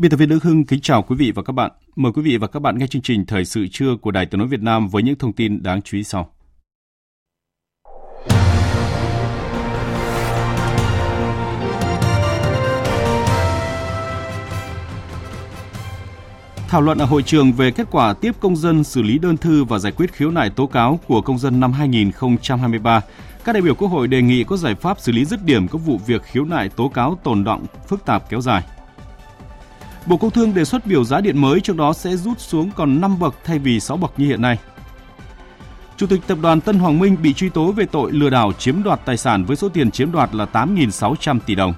Biên tập viên Đức Hưng kính chào quý vị và các bạn. Mời quý vị và các bạn nghe chương trình Thời sự trưa của Đài Tiếng nói Việt Nam với những thông tin đáng chú ý sau. Thảo luận ở hội trường về kết quả tiếp công dân xử lý đơn thư và giải quyết khiếu nại tố cáo của công dân năm 2023, các đại biểu Quốc hội đề nghị có giải pháp xử lý dứt điểm các vụ việc khiếu nại tố cáo tồn động, phức tạp kéo dài. Bộ Công Thương đề xuất biểu giá điện mới trước đó sẽ rút xuống còn 5 bậc thay vì 6 bậc như hiện nay. Chủ tịch tập đoàn Tân Hoàng Minh bị truy tố về tội lừa đảo chiếm đoạt tài sản với số tiền chiếm đoạt là 8.600 tỷ đồng.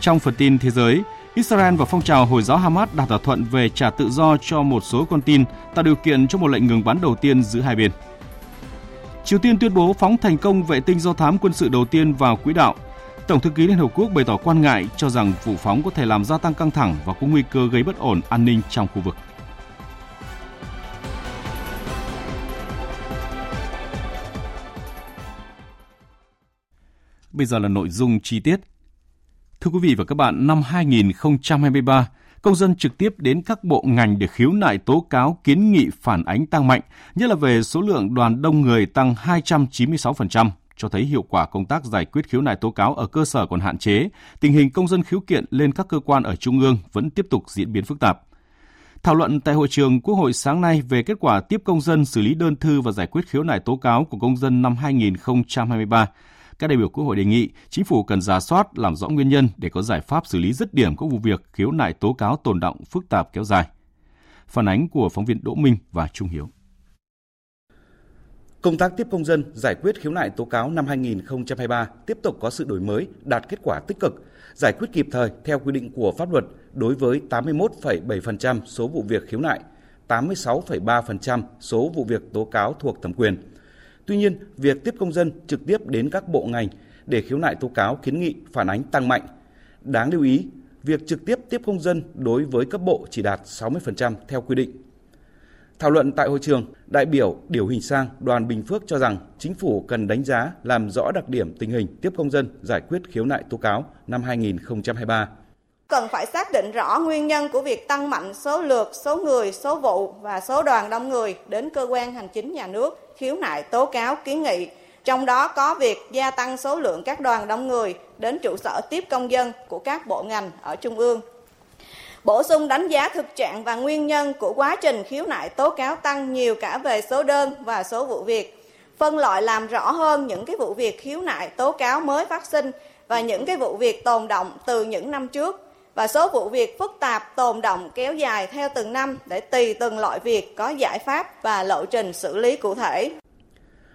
Trong phần tin thế giới, Israel và phong trào Hồi giáo Hamas đạt thỏa thuận về trả tự do cho một số con tin, tạo điều kiện cho một lệnh ngừng bắn đầu tiên giữa hai bên. Triều Tiên tuyên bố phóng thành công vệ tinh do thám quân sự đầu tiên vào quỹ đạo, Tổng thư ký Liên Hợp Quốc bày tỏ quan ngại cho rằng vụ phóng có thể làm gia tăng căng thẳng và có nguy cơ gây bất ổn an ninh trong khu vực. Bây giờ là nội dung chi tiết. Thưa quý vị và các bạn, năm 2023, công dân trực tiếp đến các bộ ngành để khiếu nại tố cáo kiến nghị phản ánh tăng mạnh, nhất là về số lượng đoàn đông người tăng 296%, cho thấy hiệu quả công tác giải quyết khiếu nại tố cáo ở cơ sở còn hạn chế, tình hình công dân khiếu kiện lên các cơ quan ở trung ương vẫn tiếp tục diễn biến phức tạp. Thảo luận tại hội trường Quốc hội sáng nay về kết quả tiếp công dân xử lý đơn thư và giải quyết khiếu nại tố cáo của công dân năm 2023, các đại biểu Quốc hội đề nghị chính phủ cần giả soát làm rõ nguyên nhân để có giải pháp xử lý dứt điểm các vụ việc khiếu nại tố cáo tồn động phức tạp kéo dài. Phản ánh của phóng viên Đỗ Minh và Trung Hiếu. Công tác tiếp công dân giải quyết khiếu nại tố cáo năm 2023 tiếp tục có sự đổi mới, đạt kết quả tích cực, giải quyết kịp thời theo quy định của pháp luật đối với 81,7% số vụ việc khiếu nại, 86,3% số vụ việc tố cáo thuộc thẩm quyền. Tuy nhiên, việc tiếp công dân trực tiếp đến các bộ ngành để khiếu nại tố cáo kiến nghị phản ánh tăng mạnh. Đáng lưu ý, việc trực tiếp tiếp công dân đối với cấp bộ chỉ đạt 60% theo quy định. Thảo luận tại hội trường, đại biểu Điều Hình Sang, đoàn Bình Phước cho rằng chính phủ cần đánh giá làm rõ đặc điểm tình hình tiếp công dân giải quyết khiếu nại tố cáo năm 2023. Cần phải xác định rõ nguyên nhân của việc tăng mạnh số lượt, số người, số vụ và số đoàn đông người đến cơ quan hành chính nhà nước khiếu nại tố cáo kiến nghị. Trong đó có việc gia tăng số lượng các đoàn đông người đến trụ sở tiếp công dân của các bộ ngành ở trung ương bổ sung đánh giá thực trạng và nguyên nhân của quá trình khiếu nại tố cáo tăng nhiều cả về số đơn và số vụ việc phân loại làm rõ hơn những cái vụ việc khiếu nại tố cáo mới phát sinh và những cái vụ việc tồn động từ những năm trước và số vụ việc phức tạp tồn động kéo dài theo từng năm để tùy từng loại việc có giải pháp và lộ trình xử lý cụ thể.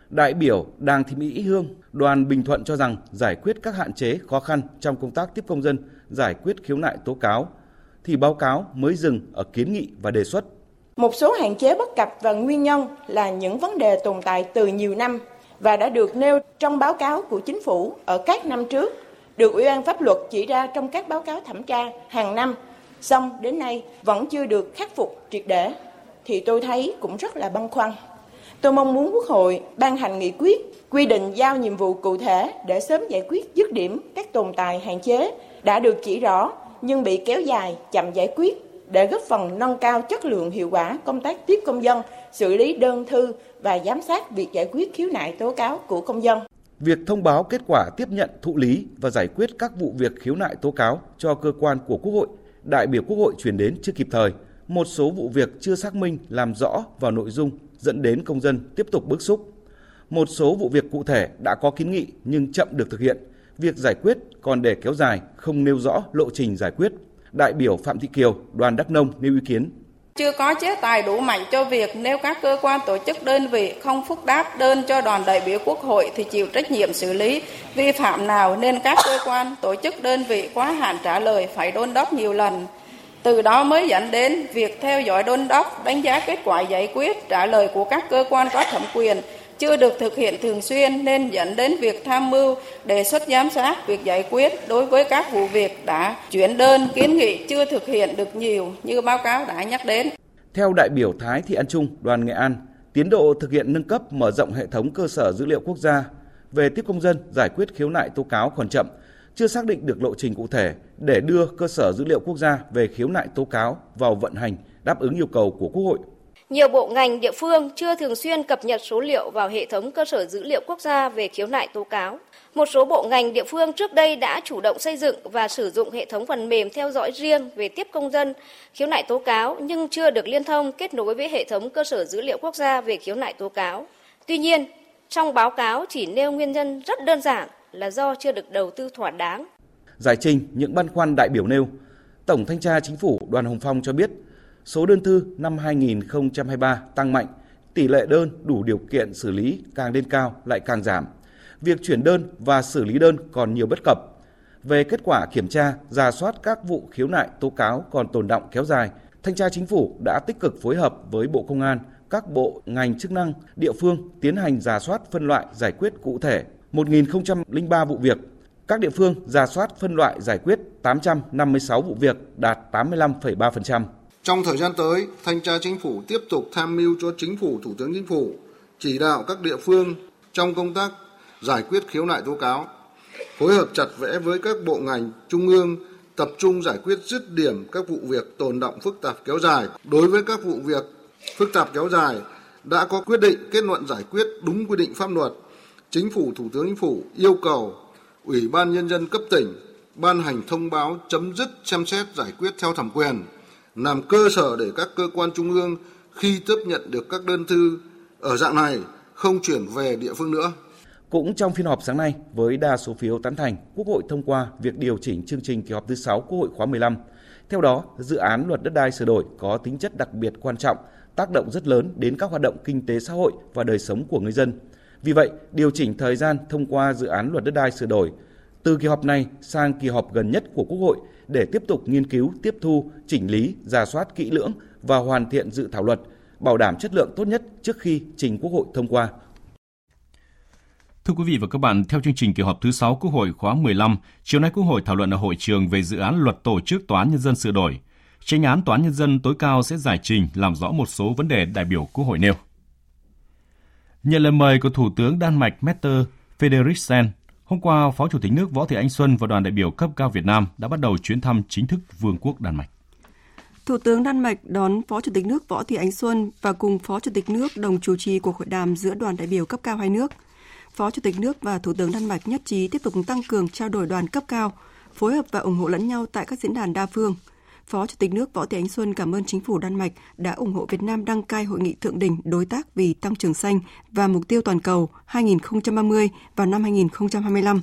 Đại biểu Đàng Thị Mỹ Hương, đoàn Bình Thuận cho rằng giải quyết các hạn chế khó khăn trong công tác tiếp công dân, giải quyết khiếu nại tố cáo thì báo cáo mới dừng ở kiến nghị và đề xuất. Một số hạn chế bất cập và nguyên nhân là những vấn đề tồn tại từ nhiều năm và đã được nêu trong báo cáo của chính phủ ở các năm trước, được Ủy ban pháp luật chỉ ra trong các báo cáo thẩm tra hàng năm, song đến nay vẫn chưa được khắc phục triệt để thì tôi thấy cũng rất là băn khoăn. Tôi mong muốn Quốc hội ban hành nghị quyết quy định giao nhiệm vụ cụ thể để sớm giải quyết dứt điểm các tồn tại hạn chế đã được chỉ rõ nhưng bị kéo dài, chậm giải quyết để góp phần nâng cao chất lượng hiệu quả công tác tiếp công dân, xử lý đơn thư và giám sát việc giải quyết khiếu nại tố cáo của công dân. Việc thông báo kết quả tiếp nhận thụ lý và giải quyết các vụ việc khiếu nại tố cáo cho cơ quan của Quốc hội, đại biểu Quốc hội truyền đến chưa kịp thời, một số vụ việc chưa xác minh làm rõ vào nội dung dẫn đến công dân tiếp tục bức xúc. Một số vụ việc cụ thể đã có kiến nghị nhưng chậm được thực hiện việc giải quyết còn để kéo dài, không nêu rõ lộ trình giải quyết. Đại biểu Phạm Thị Kiều, đoàn Đắk Nông nêu ý kiến. Chưa có chế tài đủ mạnh cho việc nếu các cơ quan tổ chức đơn vị không phúc đáp đơn cho đoàn đại biểu Quốc hội thì chịu trách nhiệm xử lý vi phạm nào nên các cơ quan tổ chức đơn vị quá hạn trả lời phải đôn đốc nhiều lần. Từ đó mới dẫn đến việc theo dõi đôn đốc, đánh giá kết quả giải quyết, trả lời của các cơ quan có thẩm quyền chưa được thực hiện thường xuyên nên dẫn đến việc tham mưu, đề xuất giám sát việc giải quyết đối với các vụ việc đã chuyển đơn kiến nghị chưa thực hiện được nhiều như báo cáo đã nhắc đến. Theo đại biểu Thái Thị An Trung, đoàn Nghệ An, tiến độ thực hiện nâng cấp mở rộng hệ thống cơ sở dữ liệu quốc gia về tiếp công dân giải quyết khiếu nại tố cáo còn chậm, chưa xác định được lộ trình cụ thể để đưa cơ sở dữ liệu quốc gia về khiếu nại tố cáo vào vận hành đáp ứng yêu cầu của Quốc hội. Nhiều bộ ngành địa phương chưa thường xuyên cập nhật số liệu vào hệ thống cơ sở dữ liệu quốc gia về khiếu nại tố cáo. Một số bộ ngành địa phương trước đây đã chủ động xây dựng và sử dụng hệ thống phần mềm theo dõi riêng về tiếp công dân khiếu nại tố cáo nhưng chưa được liên thông kết nối với hệ thống cơ sở dữ liệu quốc gia về khiếu nại tố cáo. Tuy nhiên, trong báo cáo chỉ nêu nguyên nhân rất đơn giản là do chưa được đầu tư thỏa đáng. Giải trình những băn khoăn đại biểu nêu, Tổng thanh tra Chính phủ Đoàn Hồng Phong cho biết, số đơn thư năm 2023 tăng mạnh, tỷ lệ đơn đủ điều kiện xử lý càng lên cao lại càng giảm. Việc chuyển đơn và xử lý đơn còn nhiều bất cập. Về kết quả kiểm tra, ra soát các vụ khiếu nại tố cáo còn tồn động kéo dài, Thanh tra Chính phủ đã tích cực phối hợp với Bộ Công an, các bộ ngành chức năng, địa phương tiến hành giả soát phân loại giải quyết cụ thể 1.003 vụ việc. Các địa phương giả soát phân loại giải quyết 856 vụ việc đạt 85,3%. Trong thời gian tới, Thanh tra Chính phủ tiếp tục tham mưu cho Chính phủ, Thủ tướng Chính phủ chỉ đạo các địa phương trong công tác giải quyết khiếu nại tố cáo, phối hợp chặt chẽ với các bộ ngành trung ương tập trung giải quyết dứt điểm các vụ việc tồn động phức tạp kéo dài. Đối với các vụ việc phức tạp kéo dài đã có quyết định kết luận giải quyết đúng quy định pháp luật. Chính phủ, Thủ tướng Chính phủ yêu cầu Ủy ban Nhân dân cấp tỉnh ban hành thông báo chấm dứt xem xét giải quyết theo thẩm quyền làm cơ sở để các cơ quan trung ương khi tiếp nhận được các đơn thư ở dạng này không chuyển về địa phương nữa. Cũng trong phiên họp sáng nay, với đa số phiếu tán thành, Quốc hội thông qua việc điều chỉnh chương trình kỳ họp thứ 6 Quốc hội khóa 15. Theo đó, dự án luật đất đai sửa đổi có tính chất đặc biệt quan trọng, tác động rất lớn đến các hoạt động kinh tế xã hội và đời sống của người dân. Vì vậy, điều chỉnh thời gian thông qua dự án luật đất đai sửa đổi từ kỳ họp này sang kỳ họp gần nhất của Quốc hội để tiếp tục nghiên cứu, tiếp thu, chỉnh lý, giả soát kỹ lưỡng và hoàn thiện dự thảo luật, bảo đảm chất lượng tốt nhất trước khi trình Quốc hội thông qua. Thưa quý vị và các bạn, theo chương trình kỳ họp thứ 6 Quốc hội khóa 15, chiều nay Quốc hội thảo luận ở hội trường về dự án luật tổ chức tòa án nhân dân sửa đổi. Tranh án tòa án nhân dân tối cao sẽ giải trình làm rõ một số vấn đề đại biểu Quốc hội nêu. Nhận lời mời của Thủ tướng Đan Mạch Mette Frederiksen, hôm qua Phó Chủ tịch nước Võ Thị Ánh Xuân và đoàn đại biểu cấp cao Việt Nam đã bắt đầu chuyến thăm chính thức Vương quốc Đan Mạch. Thủ tướng Đan Mạch đón Phó Chủ tịch nước Võ Thị Ánh Xuân và cùng Phó Chủ tịch nước đồng chủ trì cuộc hội đàm giữa đoàn đại biểu cấp cao hai nước – Phó Chủ tịch nước và Thủ tướng Đan Mạch nhất trí tiếp tục tăng cường trao đổi đoàn cấp cao, phối hợp và ủng hộ lẫn nhau tại các diễn đàn đa phương. Phó Chủ tịch nước Võ Thị Ánh Xuân cảm ơn chính phủ Đan Mạch đã ủng hộ Việt Nam đăng cai hội nghị thượng đỉnh đối tác vì tăng trưởng xanh và mục tiêu toàn cầu 2030 vào năm 2025.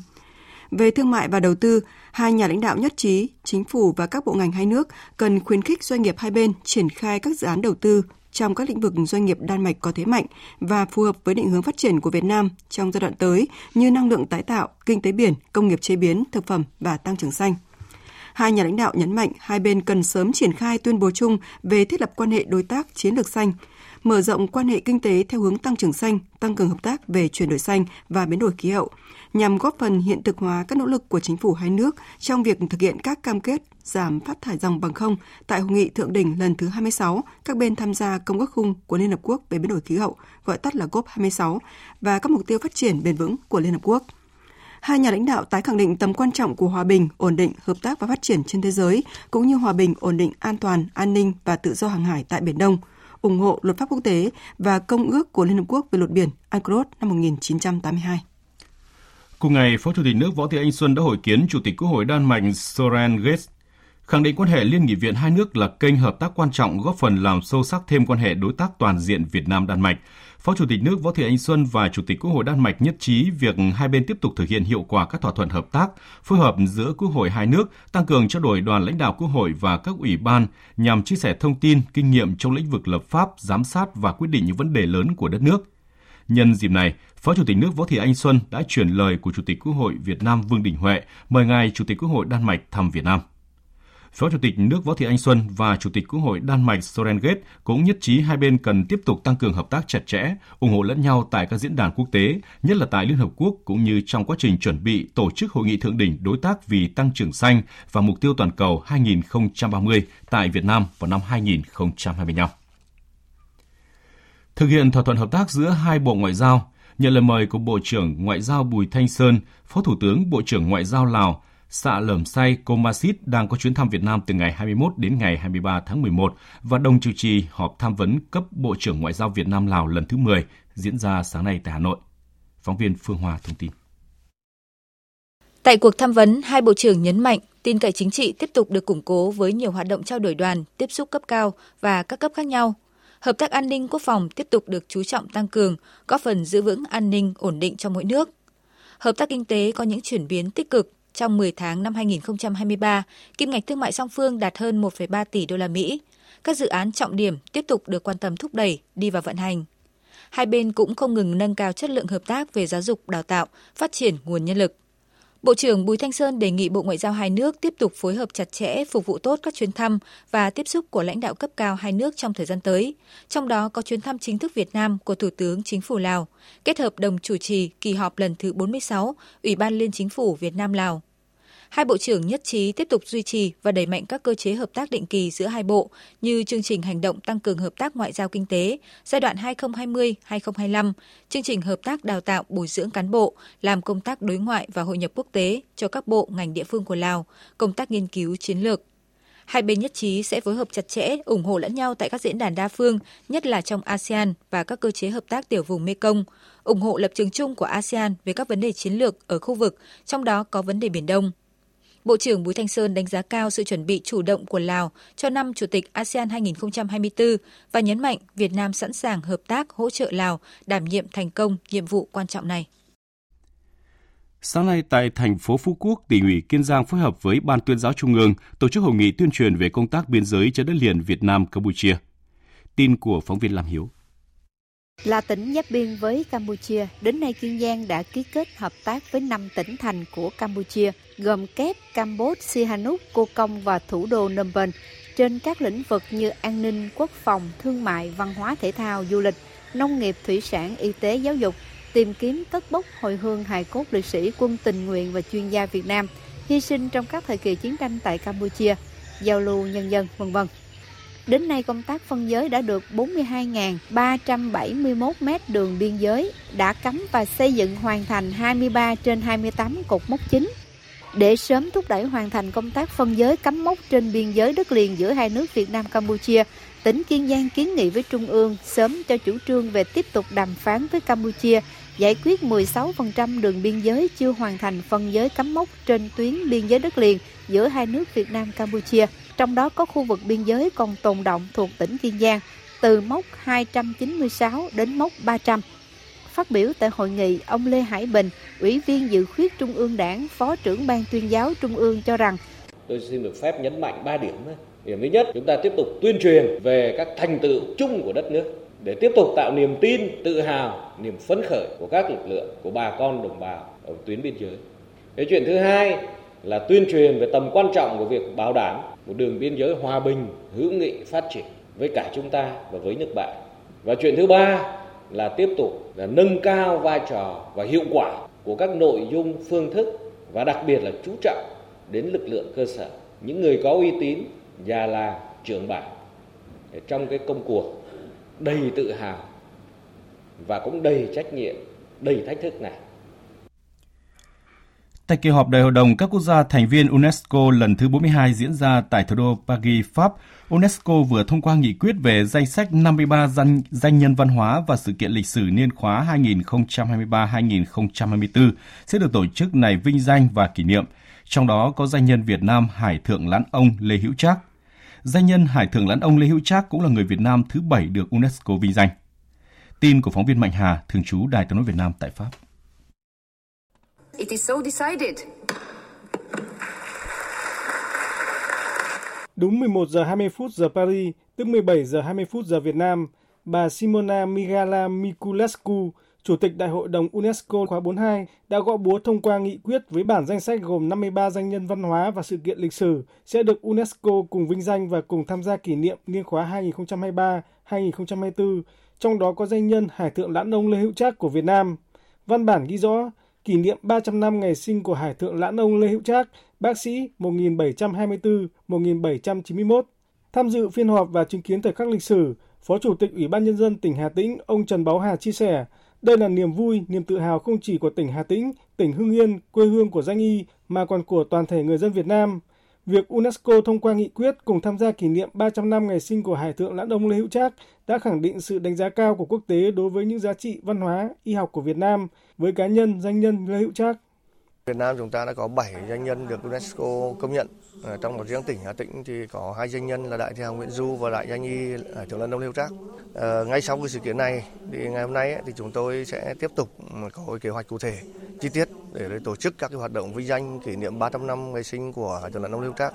Về thương mại và đầu tư, hai nhà lãnh đạo nhất trí chính phủ và các bộ ngành hai nước cần khuyến khích doanh nghiệp hai bên triển khai các dự án đầu tư trong các lĩnh vực doanh nghiệp Đan Mạch có thế mạnh và phù hợp với định hướng phát triển của Việt Nam trong giai đoạn tới như năng lượng tái tạo, kinh tế biển, công nghiệp chế biến, thực phẩm và tăng trưởng xanh. Hai nhà lãnh đạo nhấn mạnh hai bên cần sớm triển khai tuyên bố chung về thiết lập quan hệ đối tác chiến lược xanh, mở rộng quan hệ kinh tế theo hướng tăng trưởng xanh, tăng cường hợp tác về chuyển đổi xanh và biến đổi khí hậu, nhằm góp phần hiện thực hóa các nỗ lực của chính phủ hai nước trong việc thực hiện các cam kết giảm phát thải dòng bằng không tại hội nghị thượng đỉnh lần thứ 26 các bên tham gia công ước khung của Liên Hợp Quốc về biến đổi khí hậu, gọi tắt là COP26, và các mục tiêu phát triển bền vững của Liên Hợp Quốc. Hai nhà lãnh đạo tái khẳng định tầm quan trọng của hòa bình, ổn định, hợp tác và phát triển trên thế giới, cũng như hòa bình, ổn định, an toàn, an ninh và tự do hàng hải tại Biển Đông, ủng hộ luật pháp quốc tế và công ước của Liên Hợp Quốc về luật biển UNCLOS năm 1982. Cùng ngày, Phó Chủ tịch nước Võ Thị Anh Xuân đã hội kiến Chủ tịch Quốc hội Đan Mạch Soren Gates, khẳng định quan hệ liên nghị viện hai nước là kênh hợp tác quan trọng góp phần làm sâu sắc thêm quan hệ đối tác toàn diện Việt Nam Đan Mạch. Phó Chủ tịch nước Võ Thị Ánh Xuân và Chủ tịch Quốc hội Đan Mạch nhất trí việc hai bên tiếp tục thực hiện hiệu quả các thỏa thuận hợp tác, phối hợp giữa Quốc hội hai nước, tăng cường trao đổi đoàn lãnh đạo Quốc hội và các ủy ban nhằm chia sẻ thông tin, kinh nghiệm trong lĩnh vực lập pháp, giám sát và quyết định những vấn đề lớn của đất nước. Nhân dịp này, Phó Chủ tịch nước Võ Thị Anh Xuân đã chuyển lời của Chủ tịch Quốc hội Việt Nam Vương Đình Huệ mời ngài Chủ tịch Quốc hội Đan Mạch thăm Việt Nam. Phó Chủ tịch nước Võ Thị Anh Xuân và Chủ tịch Quốc hội Đan Mạch Soren Gate cũng nhất trí hai bên cần tiếp tục tăng cường hợp tác chặt chẽ, ủng hộ lẫn nhau tại các diễn đàn quốc tế, nhất là tại Liên Hợp Quốc cũng như trong quá trình chuẩn bị tổ chức hội nghị thượng đỉnh đối tác vì tăng trưởng xanh và mục tiêu toàn cầu 2030 tại Việt Nam vào năm 2025. Thực hiện thỏa thuận hợp tác giữa hai bộ ngoại giao, nhận lời mời của Bộ trưởng Ngoại giao Bùi Thanh Sơn, Phó Thủ tướng Bộ trưởng Ngoại giao Lào Sạ Lầm Say Komasit đang có chuyến thăm Việt Nam từ ngày 21 đến ngày 23 tháng 11 và đồng chủ trì họp tham vấn cấp Bộ trưởng Ngoại giao Việt Nam Lào lần thứ 10 diễn ra sáng nay tại Hà Nội. Phóng viên Phương Hoa thông tin. Tại cuộc tham vấn, hai bộ trưởng nhấn mạnh tin cậy chính trị tiếp tục được củng cố với nhiều hoạt động trao đổi đoàn, tiếp xúc cấp cao và các cấp khác nhau. Hợp tác an ninh quốc phòng tiếp tục được chú trọng tăng cường, góp phần giữ vững an ninh ổn định cho mỗi nước. Hợp tác kinh tế có những chuyển biến tích cực, trong 10 tháng năm 2023, kim ngạch thương mại song phương đạt hơn 1,3 tỷ đô la Mỹ. Các dự án trọng điểm tiếp tục được quan tâm thúc đẩy đi vào vận hành. Hai bên cũng không ngừng nâng cao chất lượng hợp tác về giáo dục, đào tạo, phát triển nguồn nhân lực. Bộ trưởng Bùi Thanh Sơn đề nghị Bộ Ngoại giao hai nước tiếp tục phối hợp chặt chẽ, phục vụ tốt các chuyến thăm và tiếp xúc của lãnh đạo cấp cao hai nước trong thời gian tới, trong đó có chuyến thăm chính thức Việt Nam của Thủ tướng Chính phủ Lào, kết hợp đồng chủ trì kỳ họp lần thứ 46 Ủy ban Liên Chính phủ Việt Nam Lào. Hai bộ trưởng nhất trí tiếp tục duy trì và đẩy mạnh các cơ chế hợp tác định kỳ giữa hai bộ như chương trình hành động tăng cường hợp tác ngoại giao kinh tế giai đoạn 2020-2025, chương trình hợp tác đào tạo bồi dưỡng cán bộ, làm công tác đối ngoại và hội nhập quốc tế cho các bộ ngành địa phương của Lào, công tác nghiên cứu chiến lược. Hai bên nhất trí sẽ phối hợp chặt chẽ, ủng hộ lẫn nhau tại các diễn đàn đa phương, nhất là trong ASEAN và các cơ chế hợp tác tiểu vùng Mekong, ủng hộ lập trường chung của ASEAN về các vấn đề chiến lược ở khu vực, trong đó có vấn đề Biển Đông. Bộ trưởng Bùi Thanh Sơn đánh giá cao sự chuẩn bị chủ động của Lào cho năm Chủ tịch ASEAN 2024 và nhấn mạnh Việt Nam sẵn sàng hợp tác hỗ trợ Lào đảm nhiệm thành công nhiệm vụ quan trọng này. Sáng nay tại thành phố Phú Quốc, tỉnh ủy Kiên Giang phối hợp với Ban tuyên giáo Trung ương tổ chức hội nghị tuyên truyền về công tác biên giới trên đất liền Việt Nam Campuchia. Tin của phóng viên Lam Hiếu. Là tỉnh giáp biên với Campuchia, đến nay Kiên Giang đã ký kết hợp tác với 5 tỉnh thành của Campuchia, gồm Kép, Campuchia, Sihanouk, Cô Công và thủ đô Phnom Penh, trên các lĩnh vực như an ninh, quốc phòng, thương mại, văn hóa thể thao, du lịch, nông nghiệp, thủy sản, y tế, giáo dục, tìm kiếm cất bốc hồi hương hài cốt liệt sĩ quân tình nguyện và chuyên gia Việt Nam hy sinh trong các thời kỳ chiến tranh tại Campuchia, giao lưu nhân dân, vân vân. Đến nay công tác phân giới đã được 42.371 mét đường biên giới đã cắm và xây dựng hoàn thành 23 trên 28 cột mốc chính. Để sớm thúc đẩy hoàn thành công tác phân giới cắm mốc trên biên giới đất liền giữa hai nước Việt Nam Campuchia, tỉnh Kiên Giang kiến nghị với Trung ương sớm cho chủ trương về tiếp tục đàm phán với Campuchia giải quyết 16% đường biên giới chưa hoàn thành phân giới cắm mốc trên tuyến biên giới đất liền giữa hai nước Việt Nam Campuchia trong đó có khu vực biên giới còn tồn động thuộc tỉnh Kiên Giang từ mốc 296 đến mốc 300. Phát biểu tại hội nghị, ông Lê Hải Bình, Ủy viên dự khuyết Trung ương Đảng, Phó trưởng Ban tuyên giáo Trung ương cho rằng Tôi xin được phép nhấn mạnh 3 điểm. Điểm thứ nhất, chúng ta tiếp tục tuyên truyền về các thành tựu chung của đất nước để tiếp tục tạo niềm tin, tự hào, niềm phấn khởi của các lực lượng, của bà con đồng bào ở tuyến biên giới. Cái chuyện thứ hai là tuyên truyền về tầm quan trọng của việc bảo đảm một đường biên giới hòa bình, hữu nghị, phát triển với cả chúng ta và với nước bạn. Và chuyện thứ ba là tiếp tục là nâng cao vai trò và hiệu quả của các nội dung, phương thức và đặc biệt là chú trọng đến lực lượng cơ sở, những người có uy tín và là trưởng bản trong cái công cuộc đầy tự hào và cũng đầy trách nhiệm, đầy thách thức này. Tại kỳ họp Đại hội đồng các quốc gia thành viên UNESCO lần thứ 42 diễn ra tại thủ đô Paris, Pháp, UNESCO vừa thông qua nghị quyết về danh sách 53 danh, danh nhân văn hóa và sự kiện lịch sử niên khóa 2023-2024 sẽ được tổ chức này vinh danh và kỷ niệm. Trong đó có danh nhân Việt Nam Hải Thượng Lãn Ông Lê Hữu Trác. Danh nhân Hải Thượng Lãn Ông Lê Hữu Trác cũng là người Việt Nam thứ bảy được UNESCO vinh danh. Tin của phóng viên Mạnh Hà, thường trú Đài tiếng nói Việt Nam tại Pháp. It is so decided. Đúng 11 giờ 20 phút giờ Paris, tức 17 giờ 20 phút giờ Việt Nam, bà Simona Migala Miculescu, Chủ tịch Đại hội đồng UNESCO khóa 42 đã gõ búa thông qua nghị quyết với bản danh sách gồm 53 danh nhân văn hóa và sự kiện lịch sử sẽ được UNESCO cùng vinh danh và cùng tham gia kỷ niệm niên khóa 2023-2024, trong đó có danh nhân Hải thượng Lãn Ông Lê Hữu Trác của Việt Nam. Văn bản ghi rõ, kỷ niệm 300 năm ngày sinh của Hải thượng Lãn Ông Lê Hữu Trác, bác sĩ 1724-1791. Tham dự phiên họp và chứng kiến thời khắc lịch sử, Phó Chủ tịch Ủy ban Nhân dân tỉnh Hà Tĩnh, ông Trần Báo Hà chia sẻ, đây là niềm vui, niềm tự hào không chỉ của tỉnh Hà Tĩnh, tỉnh Hưng Yên, quê hương của danh y, mà còn của toàn thể người dân Việt Nam. Việc UNESCO thông qua nghị quyết cùng tham gia kỷ niệm 300 năm ngày sinh của Hải thượng Lãn Đông Lê Hữu Trác đã khẳng định sự đánh giá cao của quốc tế đối với những giá trị văn hóa, y học của Việt Nam với cá nhân danh nhân Lê Hữu Trác. Việt Nam chúng ta đã có 7 danh nhân được UNESCO công nhận. Ở trong một riêng tỉnh Hà Tĩnh thì có hai danh nhân là Đại thi hào Nguyễn Du và Đại danh y ờ, Thượng Lân Đông Liêu Trác. À, ngay sau cái sự kiện này thì ngày hôm nay thì chúng tôi sẽ tiếp tục ừ, có kế hoạch cụ thể chi tiết để tổ chức các cái hoạt động vinh danh kỷ niệm 300 năm ngày sinh của Thượng Lân Đông Liêu Trác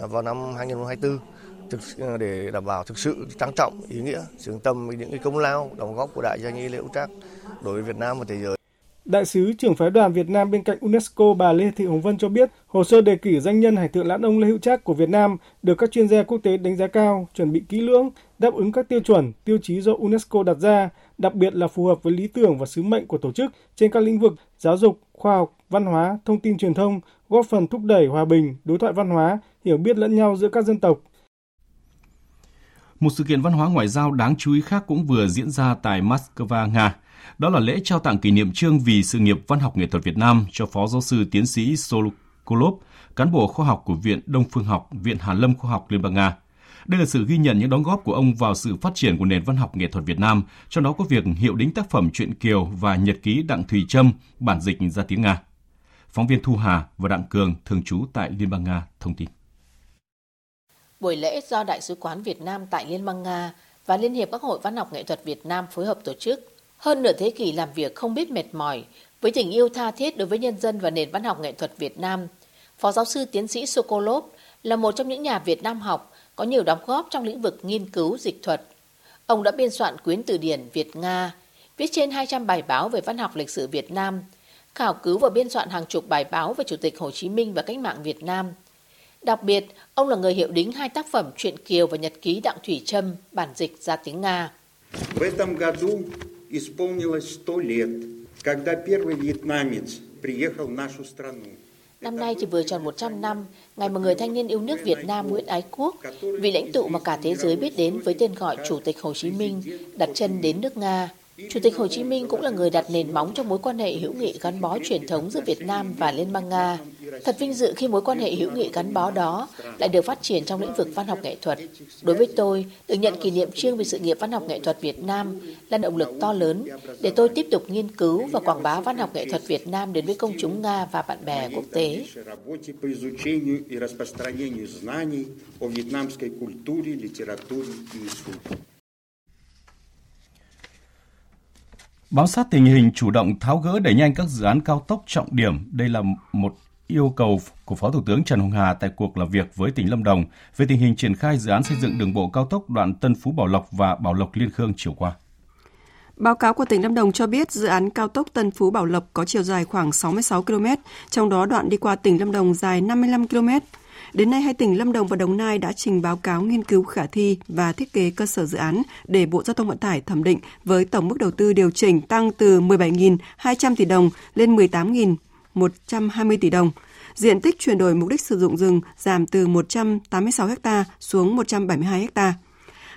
vào năm 2024 thực để đảm bảo thực sự trang trọng ý nghĩa xứng tâm với những cái công lao đóng góp của đại danh y Liễu Trác đối với Việt Nam và thế giới. Đại sứ trưởng phái đoàn Việt Nam bên cạnh UNESCO bà Lê Thị Hồng Vân cho biết, hồ sơ đề cử danh nhân Hải thượng lãn ông Lê Hữu Trác của Việt Nam được các chuyên gia quốc tế đánh giá cao, chuẩn bị kỹ lưỡng, đáp ứng các tiêu chuẩn, tiêu chí do UNESCO đặt ra, đặc biệt là phù hợp với lý tưởng và sứ mệnh của tổ chức trên các lĩnh vực giáo dục, khoa học, văn hóa, thông tin truyền thông, góp phần thúc đẩy hòa bình, đối thoại văn hóa, hiểu biết lẫn nhau giữa các dân tộc. Một sự kiện văn hóa ngoại giao đáng chú ý khác cũng vừa diễn ra tại Moscow, Nga. Đó là lễ trao tặng kỷ niệm trương vì sự nghiệp văn học nghệ thuật Việt Nam cho Phó Giáo sư Tiến sĩ Solokolov, cán bộ khoa học của Viện Đông Phương học, Viện Hàn Lâm Khoa học Liên bang Nga. Đây là sự ghi nhận những đóng góp của ông vào sự phát triển của nền văn học nghệ thuật Việt Nam, trong đó có việc hiệu đính tác phẩm truyện Kiều và nhật ký Đặng Thùy Trâm, bản dịch ra tiếng Nga. Phóng viên Thu Hà và Đặng Cường, thường trú tại Liên bang Nga, thông tin. Buổi lễ do Đại sứ quán Việt Nam tại Liên bang Nga và Liên hiệp các hội văn học nghệ thuật Việt Nam phối hợp tổ chức hơn nửa thế kỷ làm việc không biết mệt mỏi, với tình yêu tha thiết đối với nhân dân và nền văn học nghệ thuật Việt Nam, Phó giáo sư tiến sĩ Sokolov là một trong những nhà Việt Nam học có nhiều đóng góp trong lĩnh vực nghiên cứu dịch thuật. Ông đã biên soạn quyến từ điển Việt-Nga, viết trên 200 bài báo về văn học lịch sử Việt Nam, khảo cứu và biên soạn hàng chục bài báo về Chủ tịch Hồ Chí Minh và cách mạng Việt Nam. Đặc biệt, ông là người hiệu đính hai tác phẩm truyện Kiều và Nhật ký Đặng Thủy Trâm, bản dịch ra tiếng Nga. В этом году исполнилось сто лет, когда первый вьетнамец приехал в нашу страну. Năm nay thì vừa tròn 100 năm, ngày mà người thanh niên yêu nước Việt Nam Nguyễn Ái Quốc, vị lãnh tụ mà cả thế giới biết đến với tên gọi Chủ tịch Hồ Chí Minh, đặt chân đến nước Nga. Chủ tịch Hồ Chí Minh cũng là người đặt nền móng cho mối quan hệ hữu nghị gắn bó truyền thống giữa Việt Nam và Liên bang Nga. Thật vinh dự khi mối quan hệ hữu nghị gắn bó đó lại được phát triển trong lĩnh vực văn học nghệ thuật. Đối với tôi, được nhận kỷ niệm trương về sự nghiệp văn học nghệ thuật Việt Nam là động lực to lớn để tôi tiếp tục nghiên cứu và quảng bá văn học nghệ thuật Việt Nam đến với công chúng Nga và bạn bè quốc tế. Bám sát tình hình chủ động tháo gỡ đẩy nhanh các dự án cao tốc trọng điểm, đây là một yêu cầu của Phó Thủ tướng Trần Hồng Hà tại cuộc làm việc với tỉnh Lâm Đồng về tình hình triển khai dự án xây dựng đường bộ cao tốc đoạn Tân Phú Bảo Lộc và Bảo Lộc Liên Khương chiều qua. Báo cáo của tỉnh Lâm Đồng cho biết dự án cao tốc Tân Phú Bảo Lộc có chiều dài khoảng 66 km, trong đó đoạn đi qua tỉnh Lâm Đồng dài 55 km. Đến nay, hai tỉnh Lâm Đồng và Đồng Nai đã trình báo cáo nghiên cứu khả thi và thiết kế cơ sở dự án để Bộ Giao thông Vận tải thẩm định với tổng mức đầu tư điều chỉnh tăng từ 17.200 tỷ đồng lên 18.120 tỷ đồng. Diện tích chuyển đổi mục đích sử dụng rừng giảm từ 186 ha xuống 172 ha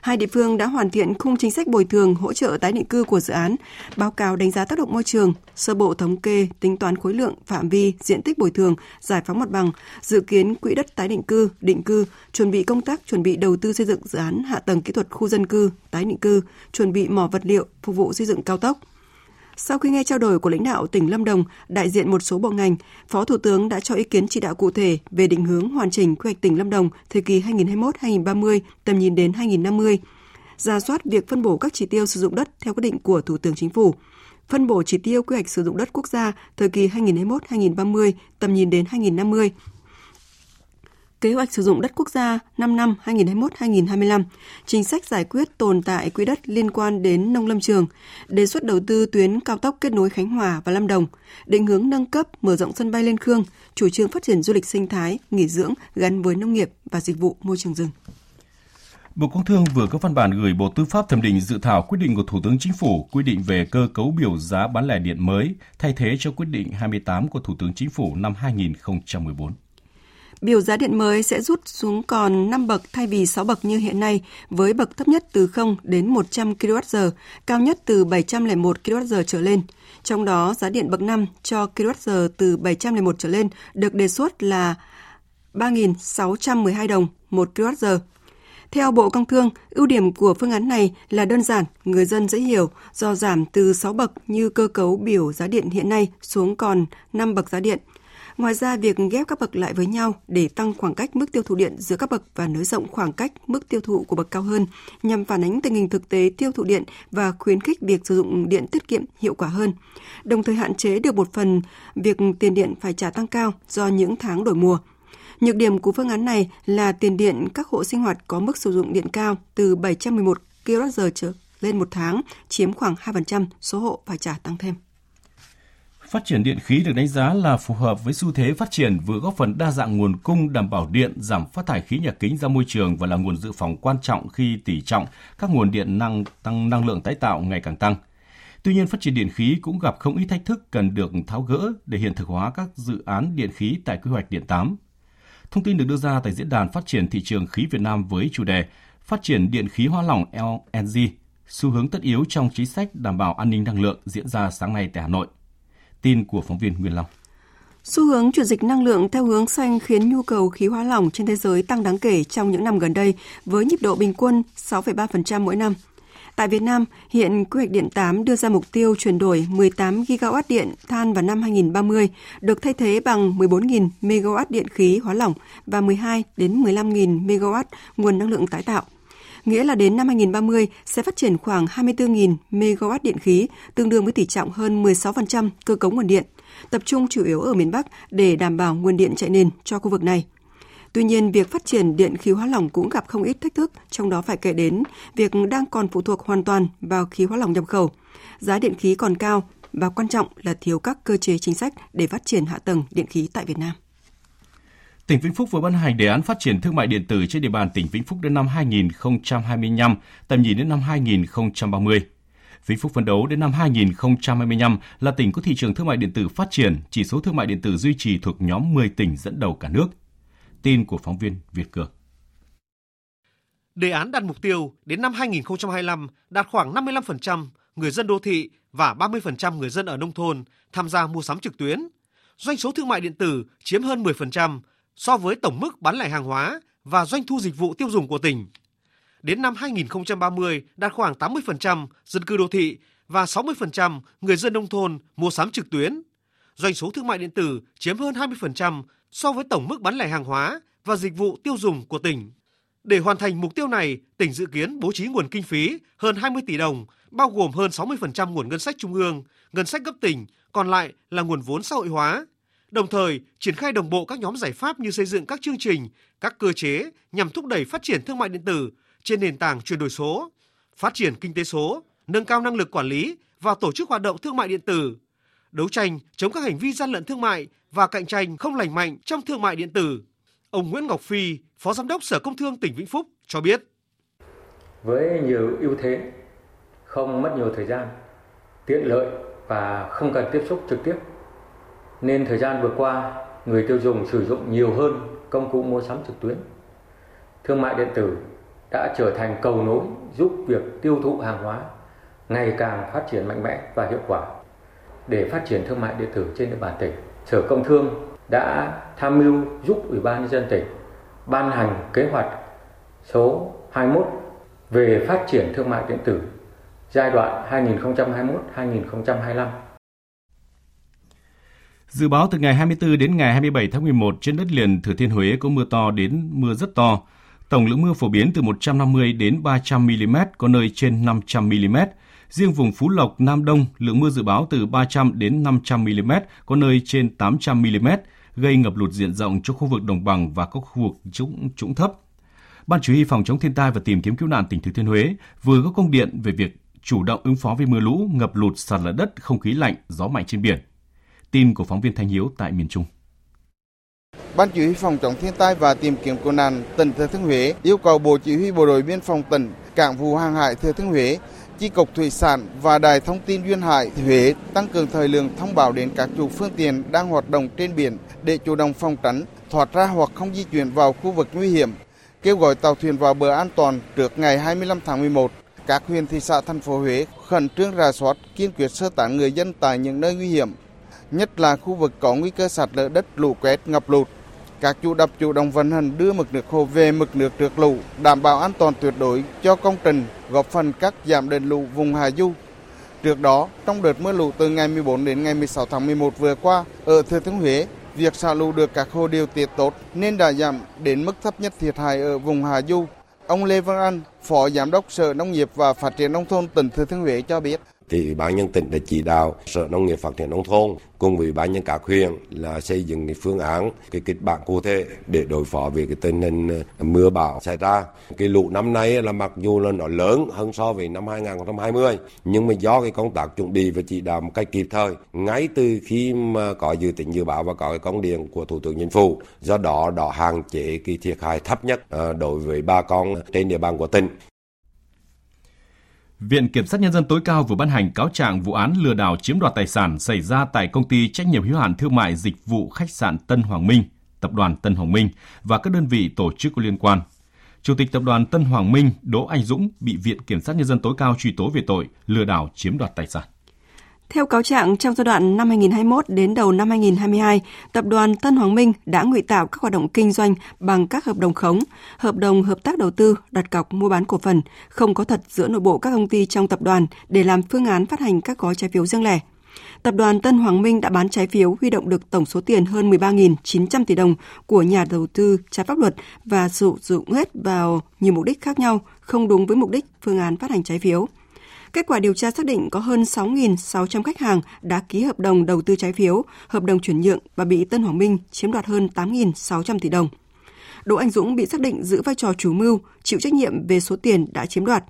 hai địa phương đã hoàn thiện khung chính sách bồi thường hỗ trợ tái định cư của dự án, báo cáo đánh giá tác động môi trường, sơ bộ thống kê, tính toán khối lượng, phạm vi, diện tích bồi thường, giải phóng mặt bằng, dự kiến quỹ đất tái định cư, định cư, chuẩn bị công tác chuẩn bị đầu tư xây dựng dự án hạ tầng kỹ thuật khu dân cư, tái định cư, chuẩn bị mỏ vật liệu phục vụ xây dựng cao tốc. Sau khi nghe trao đổi của lãnh đạo tỉnh Lâm Đồng, đại diện một số bộ ngành, Phó Thủ tướng đã cho ý kiến chỉ đạo cụ thể về định hướng hoàn chỉnh quy hoạch tỉnh Lâm Đồng thời kỳ 2021-2030, tầm nhìn đến 2050, ra soát việc phân bổ các chỉ tiêu sử dụng đất theo quyết định của Thủ tướng Chính phủ, phân bổ chỉ tiêu quy hoạch sử dụng đất quốc gia thời kỳ 2021-2030, tầm nhìn đến 2050, kế hoạch sử dụng đất quốc gia 5 năm 2021-2025, chính sách giải quyết tồn tại quỹ đất liên quan đến nông lâm trường, đề xuất đầu tư tuyến cao tốc kết nối Khánh Hòa và Lâm Đồng, định hướng nâng cấp mở rộng sân bay Liên Khương, chủ trương phát triển du lịch sinh thái, nghỉ dưỡng gắn với nông nghiệp và dịch vụ môi trường rừng. Bộ Công Thương vừa có văn bản gửi Bộ Tư pháp thẩm định dự thảo quyết định của Thủ tướng Chính phủ quy định về cơ cấu biểu giá bán lẻ điện mới thay thế cho quyết định 28 của Thủ tướng Chính phủ năm 2014. Biểu giá điện mới sẽ rút xuống còn 5 bậc thay vì 6 bậc như hiện nay, với bậc thấp nhất từ 0 đến 100 kWh, cao nhất từ 701 kWh trở lên. Trong đó, giá điện bậc 5 cho kWh từ 701 trở lên được đề xuất là 3.612 đồng 1 kWh. Theo Bộ Công Thương, ưu điểm của phương án này là đơn giản, người dân dễ hiểu do giảm từ 6 bậc như cơ cấu biểu giá điện hiện nay xuống còn 5 bậc giá điện – Ngoài ra, việc ghép các bậc lại với nhau để tăng khoảng cách mức tiêu thụ điện giữa các bậc và nới rộng khoảng cách mức tiêu thụ của bậc cao hơn nhằm phản ánh tình hình thực tế tiêu thụ điện và khuyến khích việc sử dụng điện tiết kiệm hiệu quả hơn. Đồng thời hạn chế được một phần việc tiền điện phải trả tăng cao do những tháng đổi mùa. Nhược điểm của phương án này là tiền điện các hộ sinh hoạt có mức sử dụng điện cao từ 711 kWh trở lên một tháng, chiếm khoảng 2% số hộ phải trả tăng thêm. Phát triển điện khí được đánh giá là phù hợp với xu thế phát triển vừa góp phần đa dạng nguồn cung đảm bảo điện, giảm phát thải khí nhà kính ra môi trường và là nguồn dự phòng quan trọng khi tỷ trọng các nguồn điện năng tăng năng lượng tái tạo ngày càng tăng. Tuy nhiên, phát triển điện khí cũng gặp không ít thách thức cần được tháo gỡ để hiện thực hóa các dự án điện khí tại quy hoạch điện 8. Thông tin được đưa ra tại diễn đàn phát triển thị trường khí Việt Nam với chủ đề Phát triển điện khí hóa lỏng LNG, xu hướng tất yếu trong chính sách đảm bảo an ninh năng lượng diễn ra sáng nay tại Hà Nội. Tin của phóng viên Nguyên Long. Xu hướng chuyển dịch năng lượng theo hướng xanh khiến nhu cầu khí hóa lỏng trên thế giới tăng đáng kể trong những năm gần đây với nhịp độ bình quân 6,3% mỗi năm. Tại Việt Nam, hiện quy hoạch điện 8 đưa ra mục tiêu chuyển đổi 18 gigawatt điện than vào năm 2030, được thay thế bằng 14.000 megawatt điện khí hóa lỏng và 12 đến 15.000 megawatt nguồn năng lượng tái tạo nghĩa là đến năm 2030 sẽ phát triển khoảng 24.000 MW điện khí, tương đương với tỷ trọng hơn 16% cơ cấu nguồn điện, tập trung chủ yếu ở miền Bắc để đảm bảo nguồn điện chạy nền cho khu vực này. Tuy nhiên, việc phát triển điện khí hóa lỏng cũng gặp không ít thách thức, trong đó phải kể đến việc đang còn phụ thuộc hoàn toàn vào khí hóa lỏng nhập khẩu. Giá điện khí còn cao và quan trọng là thiếu các cơ chế chính sách để phát triển hạ tầng điện khí tại Việt Nam. Tỉnh Vĩnh Phúc vừa ban hành đề án phát triển thương mại điện tử trên địa bàn tỉnh Vĩnh Phúc đến năm 2025, tầm nhìn đến năm 2030. Vĩnh Phúc phấn đấu đến năm 2025 là tỉnh có thị trường thương mại điện tử phát triển, chỉ số thương mại điện tử duy trì thuộc nhóm 10 tỉnh dẫn đầu cả nước. Tin của phóng viên Việt Cường. Đề án đặt mục tiêu đến năm 2025 đạt khoảng 55% người dân đô thị và 30% người dân ở nông thôn tham gia mua sắm trực tuyến. Doanh số thương mại điện tử chiếm hơn 10%, so với tổng mức bán lẻ hàng hóa và doanh thu dịch vụ tiêu dùng của tỉnh. Đến năm 2030 đạt khoảng 80% dân cư đô thị và 60% người dân nông thôn mua sắm trực tuyến. Doanh số thương mại điện tử chiếm hơn 20% so với tổng mức bán lẻ hàng hóa và dịch vụ tiêu dùng của tỉnh. Để hoàn thành mục tiêu này, tỉnh dự kiến bố trí nguồn kinh phí hơn 20 tỷ đồng, bao gồm hơn 60% nguồn ngân sách trung ương, ngân sách cấp tỉnh, còn lại là nguồn vốn xã hội hóa, đồng thời triển khai đồng bộ các nhóm giải pháp như xây dựng các chương trình, các cơ chế nhằm thúc đẩy phát triển thương mại điện tử trên nền tảng chuyển đổi số, phát triển kinh tế số, nâng cao năng lực quản lý và tổ chức hoạt động thương mại điện tử, đấu tranh chống các hành vi gian lận thương mại và cạnh tranh không lành mạnh trong thương mại điện tử. Ông Nguyễn Ngọc Phi, Phó Giám đốc Sở Công Thương tỉnh Vĩnh Phúc cho biết. Với nhiều ưu thế, không mất nhiều thời gian, tiện lợi và không cần tiếp xúc trực tiếp nên thời gian vừa qua người tiêu dùng sử dụng nhiều hơn công cụ mua sắm trực tuyến. Thương mại điện tử đã trở thành cầu nối giúp việc tiêu thụ hàng hóa ngày càng phát triển mạnh mẽ và hiệu quả. Để phát triển thương mại điện tử trên địa bàn tỉnh, Sở Công Thương đã tham mưu giúp Ủy ban nhân dân tỉnh ban hành kế hoạch số 21 về phát triển thương mại điện tử giai đoạn 2021-2025. Dự báo từ ngày 24 đến ngày 27 tháng 11 trên đất liền Thừa Thiên Huế có mưa to đến mưa rất to. Tổng lượng mưa phổ biến từ 150 đến 300 mm, có nơi trên 500 mm. Riêng vùng Phú Lộc, Nam Đông, lượng mưa dự báo từ 300 đến 500 mm, có nơi trên 800 mm, gây ngập lụt diện rộng cho khu vực đồng bằng và các khu vực trũng, trũng thấp. Ban Chỉ huy phòng chống thiên tai và tìm kiếm cứu nạn tỉnh Thừa Thiên Huế vừa có công điện về việc chủ động ứng phó với mưa lũ, ngập lụt, sạt lở đất, không khí lạnh, gió mạnh trên biển. Tin của phóng viên Thanh Hiếu tại miền Trung. Ban chỉ huy phòng chống thiên tai và tìm kiếm cứu nạn tỉnh Thừa Thiên Huế yêu cầu Bộ Chỉ huy Bộ đội biên phòng tỉnh, Cảng vụ hàng hải Thừa Thiên Huế, Chi cục thủy sản và Đài thông tin duyên hải Huế tăng cường thời lượng thông báo đến các chủ phương tiện đang hoạt động trên biển để chủ động phòng tránh, thoát ra hoặc không di chuyển vào khu vực nguy hiểm, kêu gọi tàu thuyền vào bờ an toàn trước ngày 25 tháng 11. Các huyện thị xã thành phố Huế khẩn trương rà soát, kiên quyết sơ tán người dân tại những nơi nguy hiểm, nhất là khu vực có nguy cơ sạt lở đất, lũ quét, ngập lụt. Các chủ đập chủ động vận hành đưa mực nước hồ về mực nước trượt lũ, đảm bảo an toàn tuyệt đối cho công trình, góp phần cắt giảm đền lũ vùng hạ du. Trước đó, trong đợt mưa lũ từ ngày 14 đến ngày 16 tháng 11 vừa qua, ở Thừa Thiên Huế, việc xả lũ được các hồ điều tiết tốt nên đã giảm đến mức thấp nhất thiệt hại ở vùng Hà Du. Ông Lê Văn An, Phó Giám đốc Sở Nông nghiệp và Phát triển Nông thôn tỉnh Thừa Thiên Huế cho biết thì ủy ban nhân tỉnh đã chỉ đạo sở nông nghiệp phát triển nông thôn cùng với ủy ban nhân các huyện là xây dựng cái phương án, cái kịch bản cụ thể để đối phó với cái tình hình ờ, mưa bão xảy ra. Cái lũ năm nay là mặc dù là nó lớn hơn so với năm 2020 nhưng mà do cái công tác chuẩn bị và chỉ đạo một cách kịp thời, ngay từ khi mà có dự tính dự báo và có cái công điện của thủ tướng chính phủ, do đó đó hạn chế cái thiệt hại thấp nhất ờ, đối với bà con trên địa bàn của tỉnh. Viện Kiểm sát Nhân dân tối cao vừa ban hành cáo trạng vụ án lừa đảo chiếm đoạt tài sản xảy ra tại công ty trách nhiệm hữu hạn thương mại dịch vụ khách sạn Tân Hoàng Minh, tập đoàn Tân Hoàng Minh và các đơn vị tổ chức có liên quan. Chủ tịch tập đoàn Tân Hoàng Minh Đỗ Anh Dũng bị Viện Kiểm sát Nhân dân tối cao truy tố về tội lừa đảo chiếm đoạt tài sản. Theo cáo trạng, trong giai đoạn năm 2021 đến đầu năm 2022, tập đoàn Tân Hoàng Minh đã ngụy tạo các hoạt động kinh doanh bằng các hợp đồng khống, hợp đồng hợp tác đầu tư, đặt cọc mua bán cổ phần, không có thật giữa nội bộ các công ty trong tập đoàn để làm phương án phát hành các gói trái phiếu riêng lẻ. Tập đoàn Tân Hoàng Minh đã bán trái phiếu huy động được tổng số tiền hơn 13.900 tỷ đồng của nhà đầu tư trái pháp luật và sử dụng hết vào nhiều mục đích khác nhau, không đúng với mục đích phương án phát hành trái phiếu. Kết quả điều tra xác định có hơn 6.600 khách hàng đã ký hợp đồng đầu tư trái phiếu, hợp đồng chuyển nhượng và bị Tân Hoàng Minh chiếm đoạt hơn 8.600 tỷ đồng. Đỗ Anh Dũng bị xác định giữ vai trò chủ mưu, chịu trách nhiệm về số tiền đã chiếm đoạt.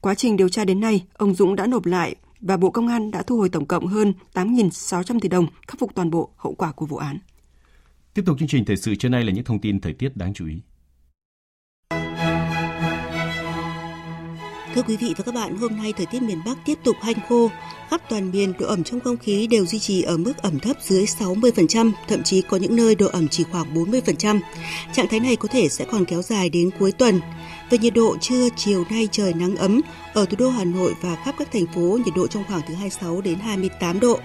Quá trình điều tra đến nay, ông Dũng đã nộp lại và Bộ Công an đã thu hồi tổng cộng hơn 8.600 tỷ đồng khắc phục toàn bộ hậu quả của vụ án. Tiếp tục chương trình thời sự trưa nay là những thông tin thời tiết đáng chú ý. Thưa quý vị và các bạn, hôm nay thời tiết miền Bắc tiếp tục hanh khô. Khắp toàn miền độ ẩm trong không khí đều duy trì ở mức ẩm thấp dưới 60%, thậm chí có những nơi độ ẩm chỉ khoảng 40%. Trạng thái này có thể sẽ còn kéo dài đến cuối tuần. Về nhiệt độ trưa chiều nay trời nắng ấm, ở thủ đô Hà Nội và khắp các thành phố nhiệt độ trong khoảng từ 26 đến 28 độ.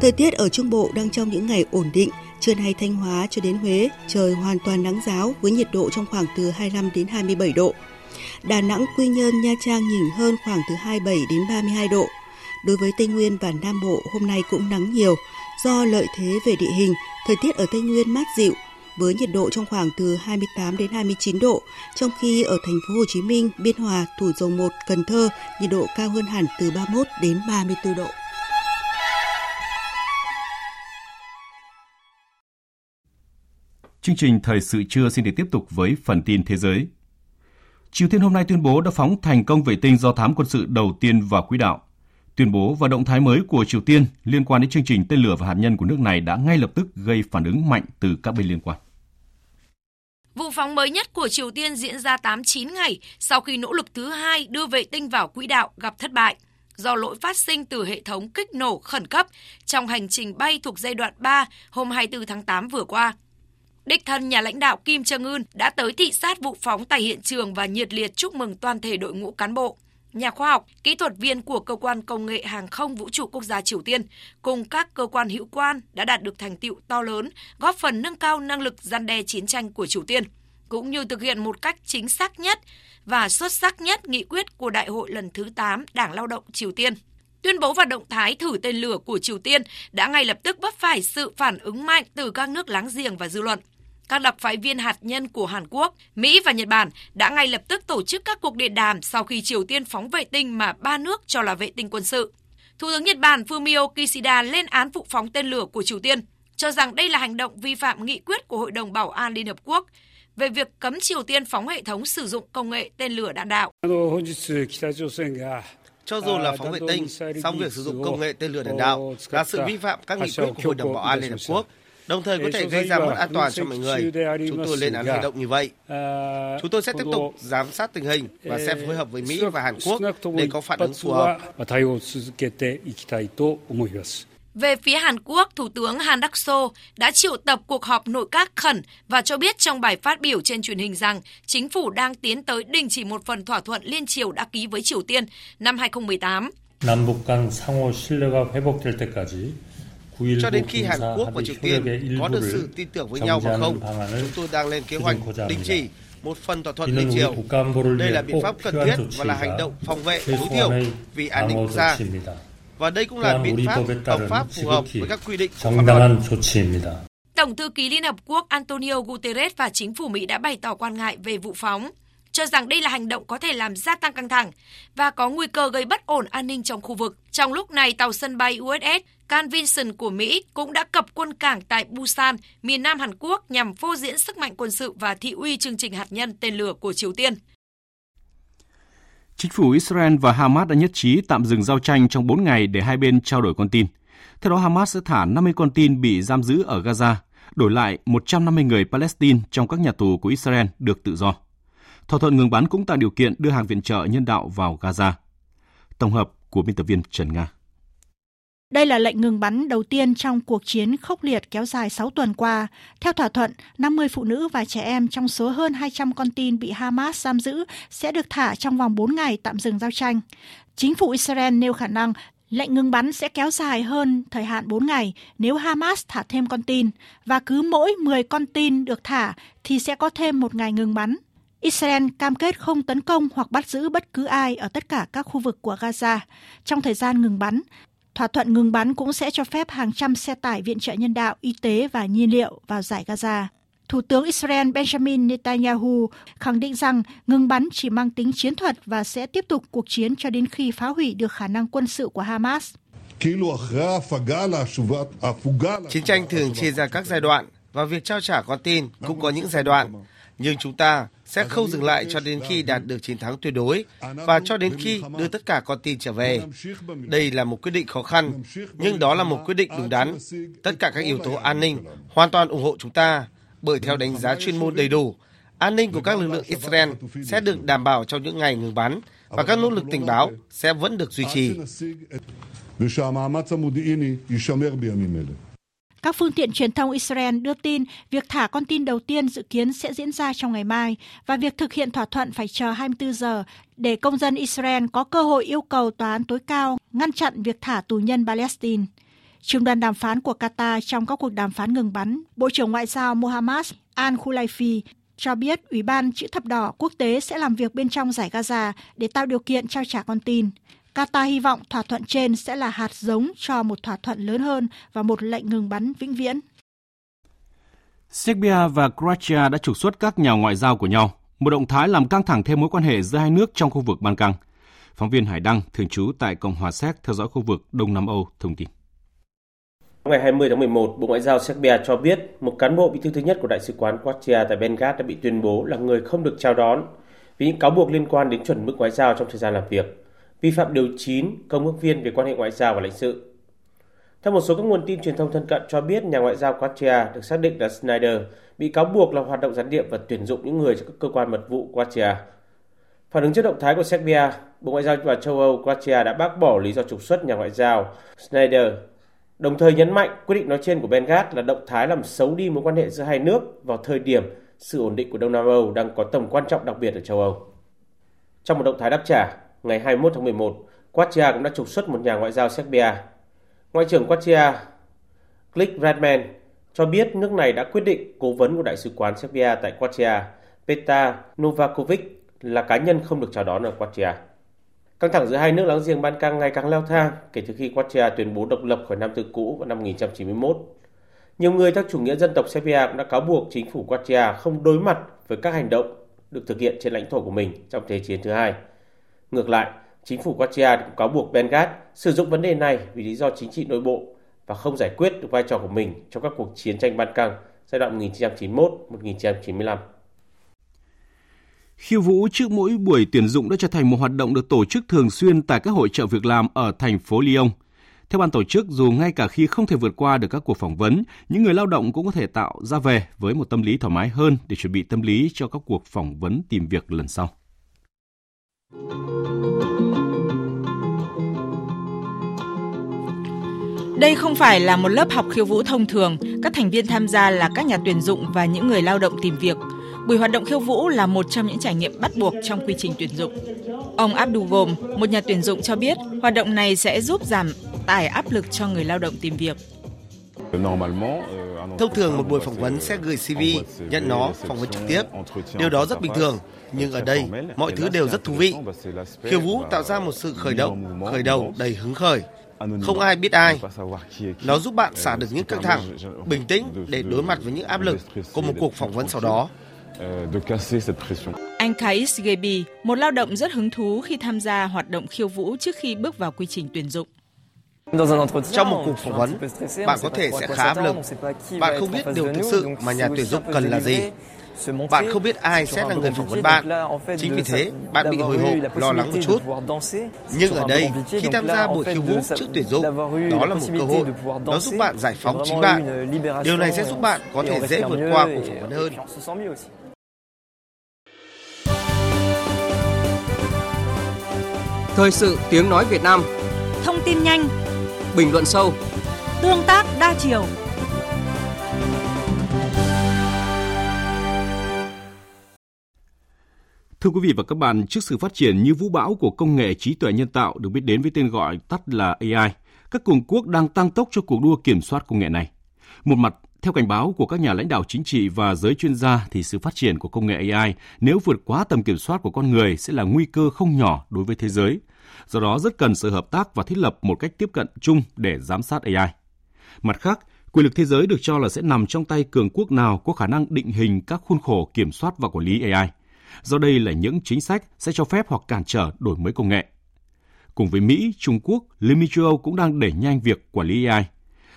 Thời tiết ở Trung Bộ đang trong những ngày ổn định, trưa nay Thanh Hóa cho đến Huế trời hoàn toàn nắng giáo với nhiệt độ trong khoảng từ 25 đến 27 độ. Đà Nẵng, Quy Nhơn, Nha Trang nhỉnh hơn khoảng từ 27 đến 32 độ. Đối với Tây Nguyên và Nam Bộ hôm nay cũng nắng nhiều, do lợi thế về địa hình, thời tiết ở Tây Nguyên mát dịu với nhiệt độ trong khoảng từ 28 đến 29 độ, trong khi ở thành phố Hồ Chí Minh, Biên Hòa, Thủ Dầu Một, Cần Thơ nhiệt độ cao hơn hẳn từ 31 đến 34 độ. Chương trình thời sự trưa xin được tiếp tục với phần tin thế giới. Triều Tiên hôm nay tuyên bố đã phóng thành công vệ tinh do thám quân sự đầu tiên vào quỹ đạo. Tuyên bố và động thái mới của Triều Tiên liên quan đến chương trình tên lửa và hạt nhân của nước này đã ngay lập tức gây phản ứng mạnh từ các bên liên quan. Vụ phóng mới nhất của Triều Tiên diễn ra 8-9 ngày sau khi nỗ lực thứ hai đưa vệ tinh vào quỹ đạo gặp thất bại do lỗi phát sinh từ hệ thống kích nổ khẩn cấp trong hành trình bay thuộc giai đoạn 3 hôm 24 tháng 8 vừa qua. Đích thân nhà lãnh đạo Kim Jong Un đã tới thị sát vụ phóng tại hiện trường và nhiệt liệt chúc mừng toàn thể đội ngũ cán bộ, nhà khoa học, kỹ thuật viên của cơ quan công nghệ hàng không vũ trụ quốc gia Triều Tiên cùng các cơ quan hữu quan đã đạt được thành tựu to lớn, góp phần nâng cao năng lực gian đe chiến tranh của Triều Tiên, cũng như thực hiện một cách chính xác nhất và xuất sắc nhất nghị quyết của Đại hội lần thứ 8 Đảng Lao động Triều Tiên. Tuyên bố và động thái thử tên lửa của Triều Tiên đã ngay lập tức vấp phải sự phản ứng mạnh từ các nước láng giềng và dư luận. Các đặc phái viên hạt nhân của Hàn Quốc, Mỹ và Nhật Bản đã ngay lập tức tổ chức các cuộc điện đàm sau khi Triều Tiên phóng vệ tinh mà ba nước cho là vệ tinh quân sự. Thủ tướng Nhật Bản Fumio Kishida lên án vụ phóng tên lửa của Triều Tiên, cho rằng đây là hành động vi phạm nghị quyết của Hội đồng Bảo an Liên Hợp Quốc về việc cấm Triều Tiên phóng hệ thống sử dụng công nghệ tên lửa đạn đạo. Cho dù là phóng vệ tinh, song việc sử dụng công nghệ tên lửa đạn đạo là sự vi phạm các nghị quyết của Hội đồng Bảo an Liên Hợp Quốc, đồng thời có thể gây ra mất an toàn cho mọi người. Chúng tôi lên án hành động như vậy. Chúng tôi sẽ tiếp tục giám sát tình hình và sẽ phối hợp với Mỹ và Hàn Quốc để có phản ứng phù hợp. Về phía Hàn Quốc, Thủ tướng Han Đắc-sô đã triệu tập cuộc họp nội các khẩn và cho biết trong bài phát biểu trên truyền hình rằng chính phủ đang tiến tới đình chỉ một phần thỏa thuận liên triều đã ký với Triều Tiên năm 2018. Cho đến khi Hàn Quốc và Triều Tiên có được sự tin tưởng với nhau hoặc không, chúng tôi đang lên kế hoạch đình chỉ một phần thỏa thuận liên triều. Đây là biện pháp cần thiết và là hành động phòng vệ tối thiểu vì an ninh quốc gia và đây cũng là biện pháp hợp pháp phù hợp với các quy định của pháp luật. Tổng thư ký Liên Hợp Quốc Antonio Guterres và chính phủ Mỹ đã bày tỏ quan ngại về vụ phóng, cho rằng đây là hành động có thể làm gia tăng căng thẳng và có nguy cơ gây bất ổn an ninh trong khu vực. Trong lúc này, tàu sân bay USS Canvinson của Mỹ cũng đã cập quân cảng tại Busan, miền Nam Hàn Quốc nhằm phô diễn sức mạnh quân sự và thị uy chương trình hạt nhân tên lửa của Triều Tiên. Chính phủ Israel và Hamas đã nhất trí tạm dừng giao tranh trong 4 ngày để hai bên trao đổi con tin. Theo đó, Hamas sẽ thả 50 con tin bị giam giữ ở Gaza, đổi lại 150 người Palestine trong các nhà tù của Israel được tự do. Thỏa thuận ngừng bắn cũng tạo điều kiện đưa hàng viện trợ nhân đạo vào Gaza. Tổng hợp của biên tập viên Trần Nga. Đây là lệnh ngừng bắn đầu tiên trong cuộc chiến khốc liệt kéo dài 6 tuần qua. Theo thỏa thuận, 50 phụ nữ và trẻ em trong số hơn 200 con tin bị Hamas giam giữ sẽ được thả trong vòng 4 ngày tạm dừng giao tranh. Chính phủ Israel nêu khả năng lệnh ngừng bắn sẽ kéo dài hơn thời hạn 4 ngày nếu Hamas thả thêm con tin, và cứ mỗi 10 con tin được thả thì sẽ có thêm một ngày ngừng bắn. Israel cam kết không tấn công hoặc bắt giữ bất cứ ai ở tất cả các khu vực của Gaza. Trong thời gian ngừng bắn, Thỏa thuận ngừng bắn cũng sẽ cho phép hàng trăm xe tải viện trợ nhân đạo, y tế và nhiên liệu vào giải Gaza. Thủ tướng Israel Benjamin Netanyahu khẳng định rằng ngừng bắn chỉ mang tính chiến thuật và sẽ tiếp tục cuộc chiến cho đến khi phá hủy được khả năng quân sự của Hamas. Chiến tranh thường chia ra các giai đoạn và việc trao trả con tin cũng có những giai đoạn nhưng chúng ta sẽ không dừng lại cho đến khi đạt được chiến thắng tuyệt đối và cho đến khi đưa tất cả con tin trở về. Đây là một quyết định khó khăn, nhưng đó là một quyết định đúng đắn. Tất cả các yếu tố an ninh hoàn toàn ủng hộ chúng ta, bởi theo đánh giá chuyên môn đầy đủ, an ninh của các lực lượng Israel sẽ được đảm bảo trong những ngày ngừng bắn và các nỗ lực tình báo sẽ vẫn được duy trì. Các phương tiện truyền thông Israel đưa tin việc thả con tin đầu tiên dự kiến sẽ diễn ra trong ngày mai và việc thực hiện thỏa thuận phải chờ 24 giờ để công dân Israel có cơ hội yêu cầu tòa án tối cao ngăn chặn việc thả tù nhân Palestine. Trường đoàn đàm phán của Qatar trong các cuộc đàm phán ngừng bắn, Bộ trưởng Ngoại giao Mohammad Al-Khulaifi cho biết Ủy ban Chữ thập đỏ quốc tế sẽ làm việc bên trong giải Gaza để tạo điều kiện trao trả con tin. Qatar hy vọng thỏa thuận trên sẽ là hạt giống cho một thỏa thuận lớn hơn và một lệnh ngừng bắn vĩnh viễn. Serbia và Croatia đã trục xuất các nhà ngoại giao của nhau, một động thái làm căng thẳng thêm mối quan hệ giữa hai nước trong khu vực Ban Căng. Phóng viên Hải Đăng, thường trú tại Cộng hòa Séc theo dõi khu vực Đông Nam Âu, thông tin. Ngày 20 tháng 11, Bộ Ngoại giao Serbia cho biết một cán bộ bí thư thứ nhất của Đại sứ quán Croatia tại Belgrade đã bị tuyên bố là người không được chào đón vì những cáo buộc liên quan đến chuẩn mực ngoại giao trong thời gian làm việc vi phạm điều 9 công ước viên về quan hệ ngoại giao và lãnh sự. Theo một số các nguồn tin truyền thông thân cận cho biết, nhà ngoại giao Croatia được xác định là Snyder bị cáo buộc là hoạt động gián điệp và tuyển dụng những người cho các cơ quan mật vụ Croatia. Phản ứng trước động thái của Serbia, Bộ Ngoại giao và châu Âu Croatia đã bác bỏ lý do trục xuất nhà ngoại giao Snyder Đồng thời nhấn mạnh quyết định nói trên của Benghazi là động thái làm xấu đi mối quan hệ giữa hai nước vào thời điểm sự ổn định của Đông Nam Âu đang có tầm quan trọng đặc biệt ở châu Âu. Trong một động thái đáp trả, ngày 21 tháng 11, Croatia cũng đã trục xuất một nhà ngoại giao Serbia. Ngoại trưởng Croatia Click Radman cho biết nước này đã quyết định cố vấn của Đại sứ quán Serbia tại Croatia, Petar Novakovic, là cá nhân không được chào đón ở Croatia. Căng thẳng giữa hai nước láng giềng Ban Căng ngày càng leo thang kể từ khi Croatia tuyên bố độc lập khỏi Nam Tư cũ vào năm 1991. Nhiều người theo chủ nghĩa dân tộc Serbia cũng đã cáo buộc chính phủ Croatia không đối mặt với các hành động được thực hiện trên lãnh thổ của mình trong Thế chiến thứ hai. Ngược lại, chính phủ Croatia cũng cáo buộc Belgrade sử dụng vấn đề này vì lý do chính trị nội bộ và không giải quyết được vai trò của mình trong các cuộc chiến tranh Ban Căng giai đoạn 1991-1995. Khiêu vũ trước mỗi buổi tuyển dụng đã trở thành một hoạt động được tổ chức thường xuyên tại các hội trợ việc làm ở thành phố Lyon. Theo ban tổ chức, dù ngay cả khi không thể vượt qua được các cuộc phỏng vấn, những người lao động cũng có thể tạo ra về với một tâm lý thoải mái hơn để chuẩn bị tâm lý cho các cuộc phỏng vấn tìm việc lần sau. Đây không phải là một lớp học khiêu vũ thông thường, các thành viên tham gia là các nhà tuyển dụng và những người lao động tìm việc. Buổi hoạt động khiêu vũ là một trong những trải nghiệm bắt buộc trong quy trình tuyển dụng. Ông Abdul Gom, một nhà tuyển dụng cho biết, hoạt động này sẽ giúp giảm tải áp lực cho người lao động tìm việc. Thông thường một buổi phỏng vấn sẽ gửi CV, nhận nó, phỏng vấn trực tiếp. Điều đó rất bình thường, nhưng ở đây mọi thứ đều rất thú vị. Khiêu vũ tạo ra một sự khởi động, khởi đầu đầy hứng khởi. Không ai biết ai. Nó giúp bạn xả được những căng thẳng, bình tĩnh để đối mặt với những áp lực của một cuộc phỏng vấn sau đó. Anh Kais Gebi, một lao động rất hứng thú khi tham gia hoạt động khiêu vũ trước khi bước vào quy trình tuyển dụng. Trong một cuộc phỏng vấn, bạn có thể sẽ khá áp lực. Bạn không biết điều thực sự mà nhà tuyển dụng cần là gì. Bạn không biết ai sẽ là người phỏng vấn bạn. Chính vì thế, bạn bị hồi hộp, lo lắng một chút. Nhưng ở đây, khi tham gia buổi khiêu vũ trước tuyển dụng, đó là một cơ hội. Nó giúp bạn giải phóng chính bạn. Điều này sẽ giúp bạn có thể dễ vượt qua cuộc phỏng vấn hơn. Thời sự tiếng nói Việt Nam Thông tin nhanh Bình luận sâu Tương tác đa chiều Thưa quý vị và các bạn, trước sự phát triển như vũ bão của công nghệ trí tuệ nhân tạo được biết đến với tên gọi tắt là AI, các cường quốc đang tăng tốc cho cuộc đua kiểm soát công nghệ này. Một mặt, theo cảnh báo của các nhà lãnh đạo chính trị và giới chuyên gia thì sự phát triển của công nghệ AI nếu vượt quá tầm kiểm soát của con người sẽ là nguy cơ không nhỏ đối với thế giới. Do đó rất cần sự hợp tác và thiết lập một cách tiếp cận chung để giám sát AI. Mặt khác, quyền lực thế giới được cho là sẽ nằm trong tay cường quốc nào có khả năng định hình các khuôn khổ kiểm soát và quản lý AI. Do đây là những chính sách sẽ cho phép hoặc cản trở đổi mới công nghệ. Cùng với Mỹ, Trung Quốc, Liên minh châu Âu cũng đang đẩy nhanh việc quản lý AI.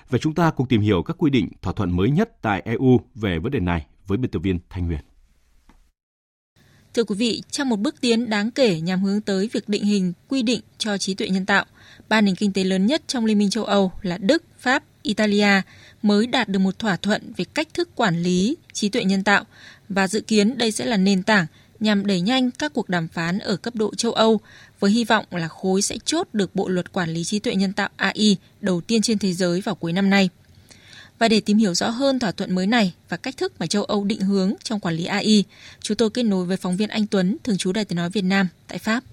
Và chúng ta cùng tìm hiểu các quy định thỏa thuận mới nhất tại EU về vấn đề này với biên tập viên Thanh Huyền. Thưa quý vị, trong một bước tiến đáng kể nhằm hướng tới việc định hình quy định cho trí tuệ nhân tạo, ba nền kinh tế lớn nhất trong Liên minh châu Âu là Đức, Pháp, Italia mới đạt được một thỏa thuận về cách thức quản lý trí tuệ nhân tạo và dự kiến đây sẽ là nền tảng nhằm đẩy nhanh các cuộc đàm phán ở cấp độ châu Âu với hy vọng là khối sẽ chốt được bộ luật quản lý trí tuệ nhân tạo AI đầu tiên trên thế giới vào cuối năm nay. Và để tìm hiểu rõ hơn thỏa thuận mới này và cách thức mà châu Âu định hướng trong quản lý AI, chúng tôi kết nối với phóng viên Anh Tuấn, thường trú Đài tiếng nói Việt Nam tại Pháp.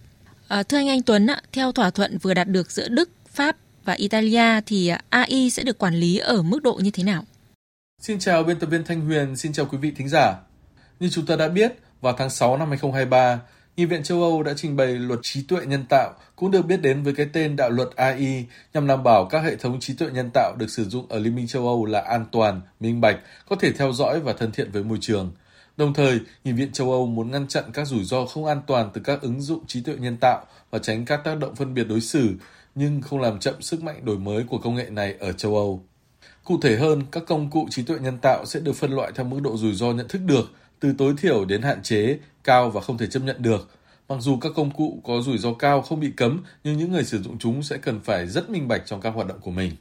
À, thưa anh Anh Tuấn, theo thỏa thuận vừa đạt được giữa Đức, Pháp và Italia thì AI sẽ được quản lý ở mức độ như thế nào? Xin chào biên tập viên Thanh Huyền, xin chào quý vị thính giả. Như chúng ta đã biết, vào tháng 6 năm 2023, Nghị viện châu Âu đã trình bày luật trí tuệ nhân tạo, cũng được biết đến với cái tên đạo luật AI, nhằm đảm bảo các hệ thống trí tuệ nhân tạo được sử dụng ở Liên minh châu Âu là an toàn, minh bạch, có thể theo dõi và thân thiện với môi trường. Đồng thời, Nghị viện châu Âu muốn ngăn chặn các rủi ro không an toàn từ các ứng dụng trí tuệ nhân tạo và tránh các tác động phân biệt đối xử, nhưng không làm chậm sức mạnh đổi mới của công nghệ này ở châu Âu. Cụ thể hơn, các công cụ trí tuệ nhân tạo sẽ được phân loại theo mức độ rủi ro nhận thức được, từ tối thiểu đến hạn chế, cao và không thể chấp nhận được. Mặc dù các công cụ có rủi ro cao không bị cấm, nhưng những người sử dụng chúng sẽ cần phải rất minh bạch trong các hoạt động của mình.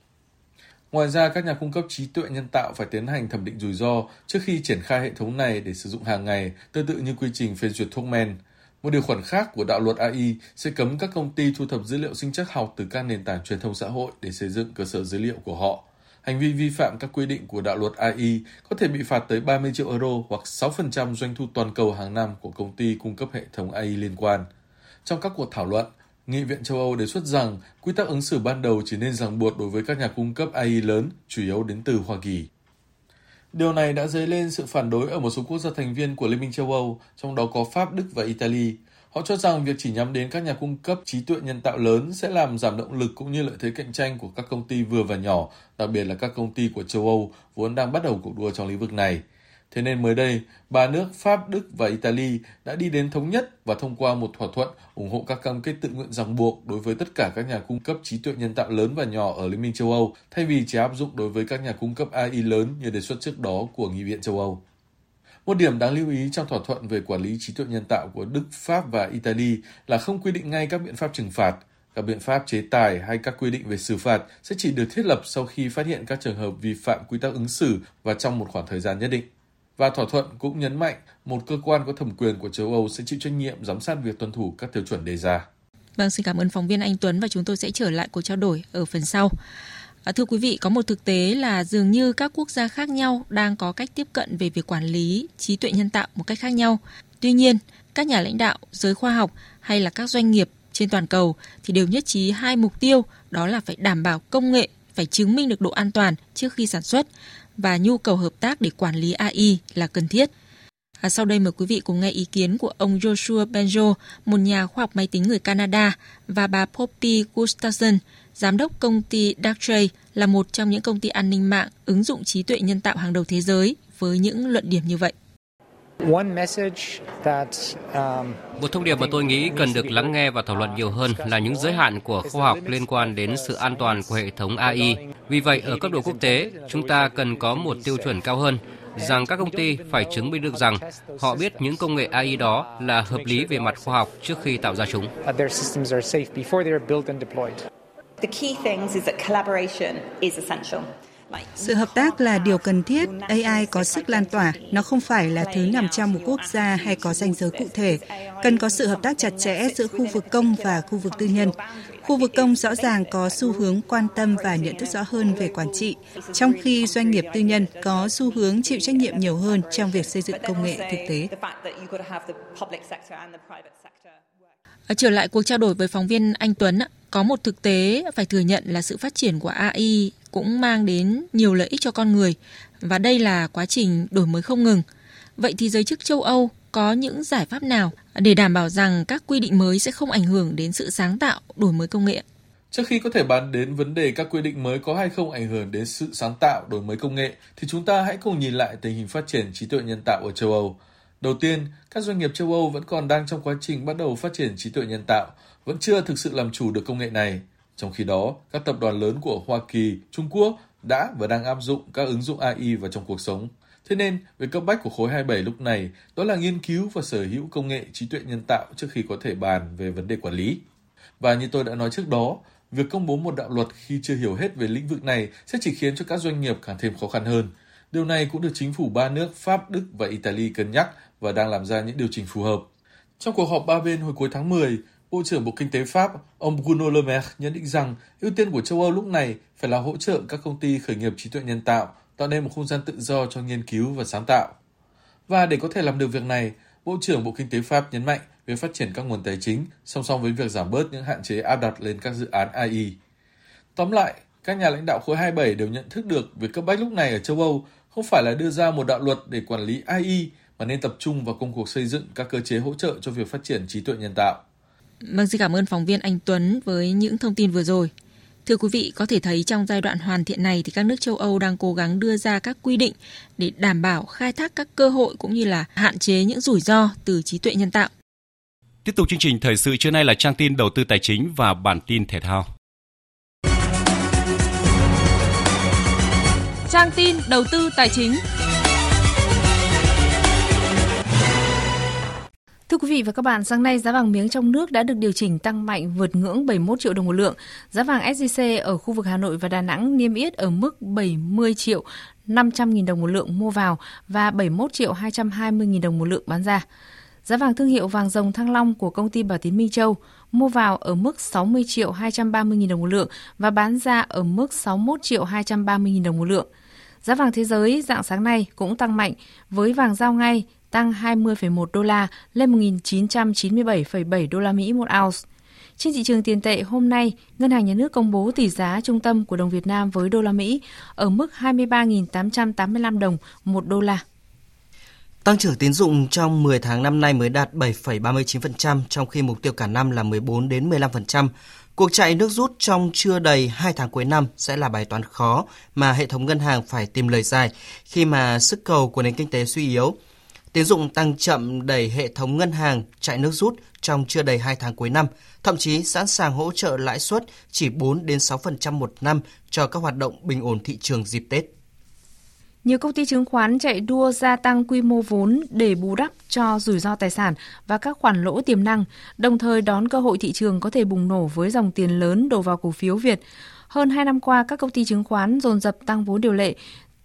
Ngoài ra, các nhà cung cấp trí tuệ nhân tạo phải tiến hành thẩm định rủi ro trước khi triển khai hệ thống này để sử dụng hàng ngày, tương tự như quy trình phê duyệt thuốc men. Một điều khoản khác của đạo luật AI sẽ cấm các công ty thu thập dữ liệu sinh chắc học từ các nền tảng truyền thông xã hội để xây dựng cơ sở dữ liệu của họ. Hành vi vi phạm các quy định của đạo luật AI có thể bị phạt tới 30 triệu euro hoặc 6% doanh thu toàn cầu hàng năm của công ty cung cấp hệ thống AI liên quan. Trong các cuộc thảo luận, Nghị viện châu Âu đề xuất rằng quy tắc ứng xử ban đầu chỉ nên ràng buộc đối với các nhà cung cấp AI lớn, chủ yếu đến từ Hoa Kỳ. Điều này đã dấy lên sự phản đối ở một số quốc gia thành viên của Liên minh châu Âu, trong đó có Pháp, Đức và Italy. Họ cho rằng việc chỉ nhắm đến các nhà cung cấp trí tuệ nhân tạo lớn sẽ làm giảm động lực cũng như lợi thế cạnh tranh của các công ty vừa và nhỏ, đặc biệt là các công ty của châu Âu vốn đang bắt đầu cuộc đua trong lĩnh vực này. Thế nên mới đây, ba nước Pháp, Đức và Italy đã đi đến thống nhất và thông qua một thỏa thuận ủng hộ các cam kết tự nguyện ràng buộc đối với tất cả các nhà cung cấp trí tuệ nhân tạo lớn và nhỏ ở Liên minh châu Âu, thay vì chỉ áp dụng đối với các nhà cung cấp AI lớn như đề xuất trước đó của Nghị viện châu Âu. Một điểm đáng lưu ý trong thỏa thuận về quản lý trí tuệ nhân tạo của Đức, Pháp và Italy là không quy định ngay các biện pháp trừng phạt. Các biện pháp chế tài hay các quy định về xử phạt sẽ chỉ được thiết lập sau khi phát hiện các trường hợp vi phạm quy tắc ứng xử và trong một khoảng thời gian nhất định. Và thỏa thuận cũng nhấn mạnh một cơ quan có thẩm quyền của châu Âu sẽ chịu trách nhiệm giám sát việc tuân thủ các tiêu chuẩn đề ra. Vâng, xin cảm ơn phóng viên Anh Tuấn và chúng tôi sẽ trở lại cuộc trao đổi ở phần sau. À, thưa quý vị, có một thực tế là dường như các quốc gia khác nhau đang có cách tiếp cận về việc quản lý trí tuệ nhân tạo một cách khác nhau. Tuy nhiên, các nhà lãnh đạo, giới khoa học hay là các doanh nghiệp trên toàn cầu thì đều nhất trí hai mục tiêu đó là phải đảm bảo công nghệ phải chứng minh được độ an toàn trước khi sản xuất và nhu cầu hợp tác để quản lý AI là cần thiết. À, sau đây mời quý vị cùng nghe ý kiến của ông Joshua Benjo, một nhà khoa học máy tính người Canada, và bà Poppy Gustafson, giám đốc công ty Darktrace, là một trong những công ty an ninh mạng ứng dụng trí tuệ nhân tạo hàng đầu thế giới với những luận điểm như vậy. Um, một thông điệp mà tôi nghĩ cần được lắng nghe và thảo luận nhiều hơn là những giới hạn của khoa học liên quan đến sự an toàn của hệ thống AI. Vì vậy, ở cấp độ quốc tế, chúng ta cần có một tiêu chuẩn cao hơn rằng các công ty phải chứng minh được rằng họ biết những công nghệ AI đó là hợp lý về mặt khoa học trước khi tạo ra chúng. The key things is that collaboration is essential. Sự hợp tác là điều cần thiết. AI có sức lan tỏa, nó không phải là thứ nằm trong một quốc gia hay có ranh giới cụ thể. Cần có sự hợp tác chặt chẽ giữa khu vực công và khu vực tư nhân. Khu vực công rõ ràng có xu hướng quan tâm và nhận thức rõ hơn về quản trị, trong khi doanh nghiệp tư nhân có xu hướng chịu trách nhiệm nhiều hơn trong việc xây dựng công nghệ thực tế. Ờ, trở lại cuộc trao đổi với phóng viên Anh Tuấn, có một thực tế phải thừa nhận là sự phát triển của AI cũng mang đến nhiều lợi ích cho con người và đây là quá trình đổi mới không ngừng. Vậy thì giới chức châu Âu có những giải pháp nào để đảm bảo rằng các quy định mới sẽ không ảnh hưởng đến sự sáng tạo, đổi mới công nghệ? Trước khi có thể bàn đến vấn đề các quy định mới có hay không ảnh hưởng đến sự sáng tạo, đổi mới công nghệ, thì chúng ta hãy cùng nhìn lại tình hình phát triển trí tuệ nhân tạo ở châu Âu. Đầu tiên, các doanh nghiệp châu Âu vẫn còn đang trong quá trình bắt đầu phát triển trí tuệ nhân tạo, vẫn chưa thực sự làm chủ được công nghệ này. Trong khi đó, các tập đoàn lớn của Hoa Kỳ, Trung Quốc đã và đang áp dụng các ứng dụng AI vào trong cuộc sống. Thế nên, việc cấp bách của khối 27 lúc này đó là nghiên cứu và sở hữu công nghệ trí tuệ nhân tạo trước khi có thể bàn về vấn đề quản lý. Và như tôi đã nói trước đó, việc công bố một đạo luật khi chưa hiểu hết về lĩnh vực này sẽ chỉ khiến cho các doanh nghiệp càng thêm khó khăn hơn. Điều này cũng được chính phủ ba nước Pháp, Đức và Italy cân nhắc và đang làm ra những điều chỉnh phù hợp. Trong cuộc họp ba bên hồi cuối tháng 10, Bộ trưởng Bộ Kinh tế Pháp, ông Bruno Le Maire nhận định rằng ưu tiên của châu Âu lúc này phải là hỗ trợ các công ty khởi nghiệp trí tuệ nhân tạo, tạo nên một không gian tự do cho nghiên cứu và sáng tạo. Và để có thể làm được việc này, Bộ trưởng Bộ Kinh tế Pháp nhấn mạnh việc phát triển các nguồn tài chính song song với việc giảm bớt những hạn chế áp đặt lên các dự án AI. Tóm lại, các nhà lãnh đạo khối 27 đều nhận thức được việc cấp bách lúc này ở châu Âu không phải là đưa ra một đạo luật để quản lý AI mà nên tập trung vào công cuộc xây dựng các cơ chế hỗ trợ cho việc phát triển trí tuệ nhân tạo. Vâng, xin cảm ơn phóng viên Anh Tuấn với những thông tin vừa rồi. Thưa quý vị, có thể thấy trong giai đoạn hoàn thiện này thì các nước châu Âu đang cố gắng đưa ra các quy định để đảm bảo khai thác các cơ hội cũng như là hạn chế những rủi ro từ trí tuệ nhân tạo. Tiếp tục chương trình thời sự trưa nay là trang tin đầu tư tài chính và bản tin thể thao. Trang tin đầu tư tài chính. Thưa quý vị và các bạn, sáng nay giá vàng miếng trong nước đã được điều chỉnh tăng mạnh vượt ngưỡng 71 triệu đồng một lượng. Giá vàng SJC ở khu vực Hà Nội và Đà Nẵng niêm yết ở mức 70 triệu 500 nghìn đồng một lượng mua vào và 71 triệu 220 nghìn đồng một lượng bán ra. Giá vàng thương hiệu vàng dòng Thăng Long của công ty Bảo Tín Minh Châu mua vào ở mức 60 triệu 230 nghìn đồng một lượng và bán ra ở mức 61 triệu 230 nghìn đồng một lượng. Giá vàng thế giới dạng sáng nay cũng tăng mạnh với vàng giao ngay tăng 20,1 đô la lên 1.997,7 đô la Mỹ một ounce. Trên thị trường tiền tệ hôm nay, Ngân hàng Nhà nước công bố tỷ giá trung tâm của đồng Việt Nam với đô la Mỹ ở mức 23.885 đồng một đô la. Tăng trưởng tín dụng trong 10 tháng năm nay mới đạt 7,39%, trong khi mục tiêu cả năm là 14 đến 15%. Cuộc chạy nước rút trong chưa đầy 2 tháng cuối năm sẽ là bài toán khó mà hệ thống ngân hàng phải tìm lời giải khi mà sức cầu của nền kinh tế suy yếu. Tín dụng tăng chậm đẩy hệ thống ngân hàng chạy nước rút trong chưa đầy 2 tháng cuối năm, thậm chí sẵn sàng hỗ trợ lãi suất chỉ 4 đến 6% một năm cho các hoạt động bình ổn thị trường dịp Tết. Nhiều công ty chứng khoán chạy đua gia tăng quy mô vốn để bù đắp cho rủi ro tài sản và các khoản lỗ tiềm năng, đồng thời đón cơ hội thị trường có thể bùng nổ với dòng tiền lớn đổ vào cổ phiếu Việt. Hơn 2 năm qua, các công ty chứng khoán dồn dập tăng vốn điều lệ,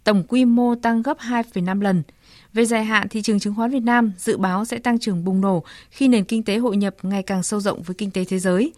tổng quy mô tăng gấp 2,5 lần. Về dài hạn, thị trường chứng khoán Việt Nam dự báo sẽ tăng trưởng bùng nổ khi nền kinh tế hội nhập ngày càng sâu rộng với kinh tế thế giới.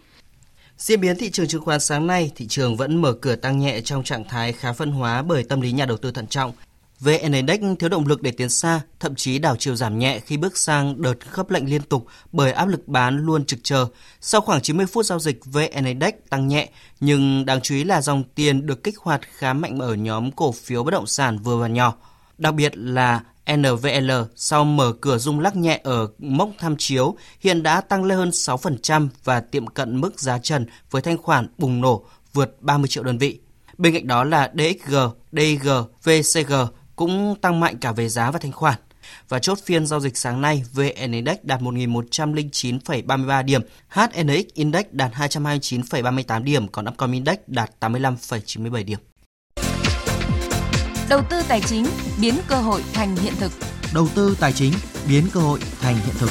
Diễn biến thị trường chứng khoán sáng nay, thị trường vẫn mở cửa tăng nhẹ trong trạng thái khá phân hóa bởi tâm lý nhà đầu tư thận trọng. VN Index thiếu động lực để tiến xa, thậm chí đảo chiều giảm nhẹ khi bước sang đợt khớp lệnh liên tục bởi áp lực bán luôn trực chờ. Sau khoảng 90 phút giao dịch, VN Index tăng nhẹ, nhưng đáng chú ý là dòng tiền được kích hoạt khá mạnh ở nhóm cổ phiếu bất động sản vừa và nhỏ. Đặc biệt là NVL sau mở cửa rung lắc nhẹ ở mốc tham chiếu hiện đã tăng lên hơn 6% và tiệm cận mức giá trần với thanh khoản bùng nổ vượt 30 triệu đơn vị. Bên cạnh đó là DXG, DIG, VCG cũng tăng mạnh cả về giá và thanh khoản. Và chốt phiên giao dịch sáng nay, VN Index đạt 1.109,33 điểm, HNX Index đạt 229,38 điểm, còn Upcom Index đạt 85,97 điểm. Đầu tư tài chính biến cơ hội thành hiện thực. Đầu tư tài chính biến cơ hội thành hiện thực.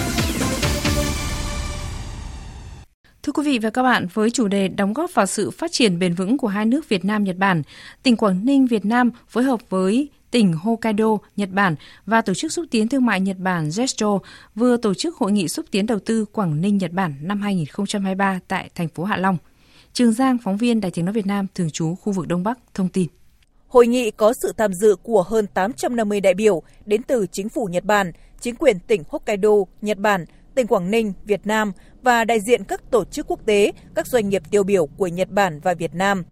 Thưa quý vị và các bạn, với chủ đề đóng góp vào sự phát triển bền vững của hai nước Việt Nam Nhật Bản, tỉnh Quảng Ninh Việt Nam phối hợp với tỉnh Hokkaido, Nhật Bản và Tổ chức xúc tiến thương mại Nhật Bản JESTRO vừa tổ chức hội nghị xúc tiến đầu tư Quảng Ninh Nhật Bản năm 2023 tại thành phố Hạ Long. Trường Giang, phóng viên Đài tiếng nói Việt Nam thường trú khu vực Đông Bắc thông tin. Hội nghị có sự tham dự của hơn 850 đại biểu đến từ chính phủ Nhật Bản, chính quyền tỉnh Hokkaido, Nhật Bản, tỉnh Quảng Ninh, Việt Nam và đại diện các tổ chức quốc tế, các doanh nghiệp tiêu biểu của Nhật Bản và Việt Nam.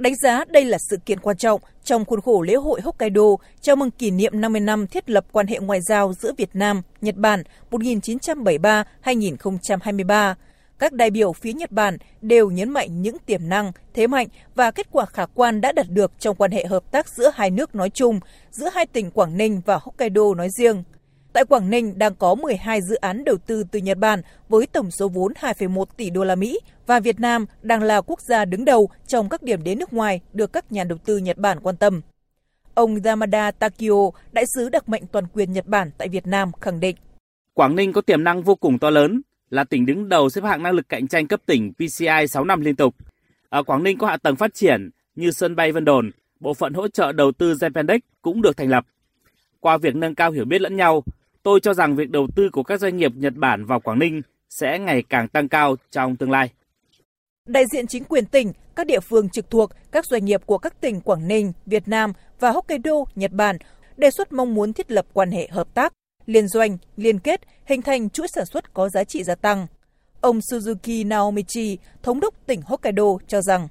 Đánh giá đây là sự kiện quan trọng trong khuôn khổ lễ hội Hokkaido chào mừng kỷ niệm 50 năm thiết lập quan hệ ngoại giao giữa Việt Nam, Nhật Bản 1973-2023 các đại biểu phía Nhật Bản đều nhấn mạnh những tiềm năng, thế mạnh và kết quả khả quan đã đạt được trong quan hệ hợp tác giữa hai nước nói chung, giữa hai tỉnh Quảng Ninh và Hokkaido nói riêng. Tại Quảng Ninh đang có 12 dự án đầu tư từ Nhật Bản với tổng số vốn 2,1 tỷ đô la Mỹ và Việt Nam đang là quốc gia đứng đầu trong các điểm đến nước ngoài được các nhà đầu tư Nhật Bản quan tâm. Ông Yamada Takio, đại sứ đặc mệnh toàn quyền Nhật Bản tại Việt Nam khẳng định. Quảng Ninh có tiềm năng vô cùng to lớn, là tỉnh đứng đầu xếp hạng năng lực cạnh tranh cấp tỉnh PCI 6 năm liên tục. Ở Quảng Ninh có hạ tầng phát triển như sân bay Vân Đồn, bộ phận hỗ trợ đầu tư Japandex cũng được thành lập. Qua việc nâng cao hiểu biết lẫn nhau, tôi cho rằng việc đầu tư của các doanh nghiệp Nhật Bản vào Quảng Ninh sẽ ngày càng tăng cao trong tương lai. Đại diện chính quyền tỉnh, các địa phương trực thuộc, các doanh nghiệp của các tỉnh Quảng Ninh, Việt Nam và Hokkaido, Nhật Bản đề xuất mong muốn thiết lập quan hệ hợp tác liên doanh, liên kết, hình thành chuỗi sản xuất có giá trị gia tăng. Ông Suzuki Naomichi, thống đốc tỉnh Hokkaido cho rằng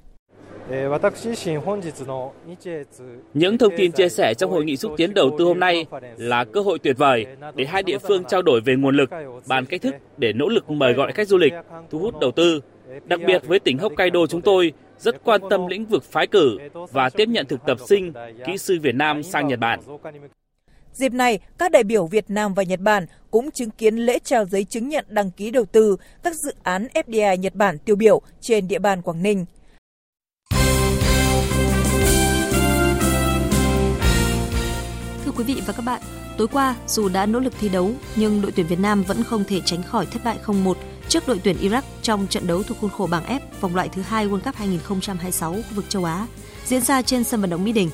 những thông tin chia sẻ trong hội nghị xúc tiến đầu tư hôm nay là cơ hội tuyệt vời để hai địa phương trao đổi về nguồn lực, bàn cách thức để nỗ lực mời gọi khách du lịch, thu hút đầu tư. Đặc biệt với tỉnh Hokkaido chúng tôi rất quan tâm lĩnh vực phái cử và tiếp nhận thực tập sinh, kỹ sư Việt Nam sang Nhật Bản. Dịp này, các đại biểu Việt Nam và Nhật Bản cũng chứng kiến lễ trao giấy chứng nhận đăng ký đầu tư các dự án FDI Nhật Bản tiêu biểu trên địa bàn Quảng Ninh. Quý vị và các bạn, tối qua dù đã nỗ lực thi đấu nhưng đội tuyển Việt Nam vẫn không thể tránh khỏi thất bại 0-1 trước đội tuyển Iraq trong trận đấu thuộc khuôn khổ bảng F vòng loại thứ hai World Cup 2026 khu vực châu Á diễn ra trên sân vận động Mỹ Đình.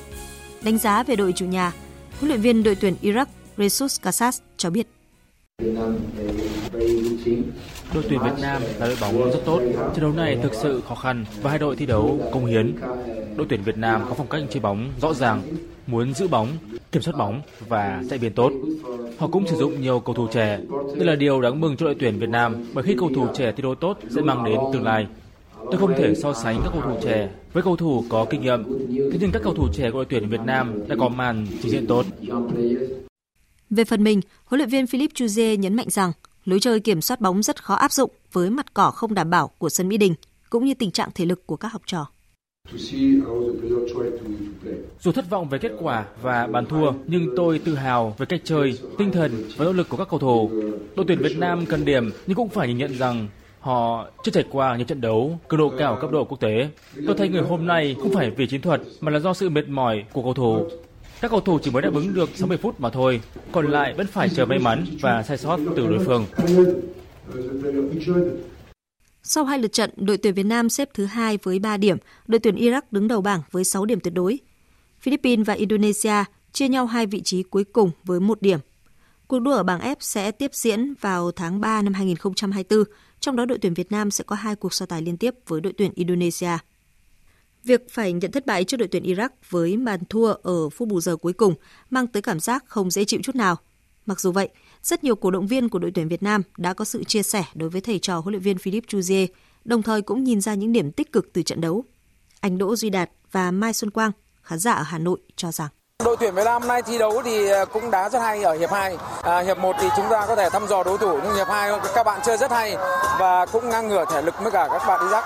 Đánh giá về đội chủ nhà, Huấn luyện viên đội tuyển Iraq Resus Kassas cho biết Đội tuyển Việt Nam là đội bóng rất tốt. Trận đấu này thực sự khó khăn và hai đội thi đấu công hiến. Đội tuyển Việt Nam có phong cách chơi bóng rõ ràng, muốn giữ bóng, kiểm soát bóng và chạy biên tốt. Họ cũng sử dụng nhiều cầu thủ trẻ. Đây là điều đáng mừng cho đội tuyển Việt Nam bởi khi cầu thủ trẻ thi đấu tốt sẽ mang đến tương lai. Tôi không thể so sánh các cầu thủ trẻ với cầu thủ có kinh nghiệm. Thế nhưng các cầu thủ trẻ của đội tuyển Việt Nam đã có màn trình diễn tốt. Về phần mình, huấn luyện viên Philippe Chuzier nhấn mạnh rằng lối chơi kiểm soát bóng rất khó áp dụng với mặt cỏ không đảm bảo của sân Mỹ Đình, cũng như tình trạng thể lực của các học trò. Dù thất vọng về kết quả và bàn thua, nhưng tôi tự hào về cách chơi, tinh thần và nỗ lực của các cầu thủ. Đội tuyển Việt Nam cần điểm nhưng cũng phải nhìn nhận rằng họ chưa trải qua những trận đấu cường độ cao cấp độ quốc tế. Tôi thấy người hôm nay không phải vì chiến thuật mà là do sự mệt mỏi của cầu thủ. Các cầu thủ chỉ mới đáp ứng được 60 phút mà thôi, còn lại vẫn phải chờ may mắn và sai sót từ đối phương. Sau hai lượt trận, đội tuyển Việt Nam xếp thứ hai với 3 điểm, đội tuyển Iraq đứng đầu bảng với 6 điểm tuyệt đối. Philippines và Indonesia chia nhau hai vị trí cuối cùng với một điểm. Cuộc đua ở bảng F sẽ tiếp diễn vào tháng 3 năm 2024, trong đó đội tuyển Việt Nam sẽ có hai cuộc so tài liên tiếp với đội tuyển Indonesia. Việc phải nhận thất bại trước đội tuyển Iraq với màn thua ở phút bù giờ cuối cùng mang tới cảm giác không dễ chịu chút nào. Mặc dù vậy, rất nhiều cổ động viên của đội tuyển Việt Nam đã có sự chia sẻ đối với thầy trò huấn luyện viên Philippe Chuzier, đồng thời cũng nhìn ra những điểm tích cực từ trận đấu. Anh Đỗ Duy Đạt và Mai Xuân Quang, khán giả ở Hà Nội cho rằng Đội tuyển Việt Nam hôm nay thi đấu thì à, cũng đá rất hay ở hiệp 2. À, hiệp 1 thì chúng ta có thể thăm dò đối thủ nhưng hiệp 2 các bạn chơi rất hay và cũng ngang ngửa thể lực với cả các bạn Iraq.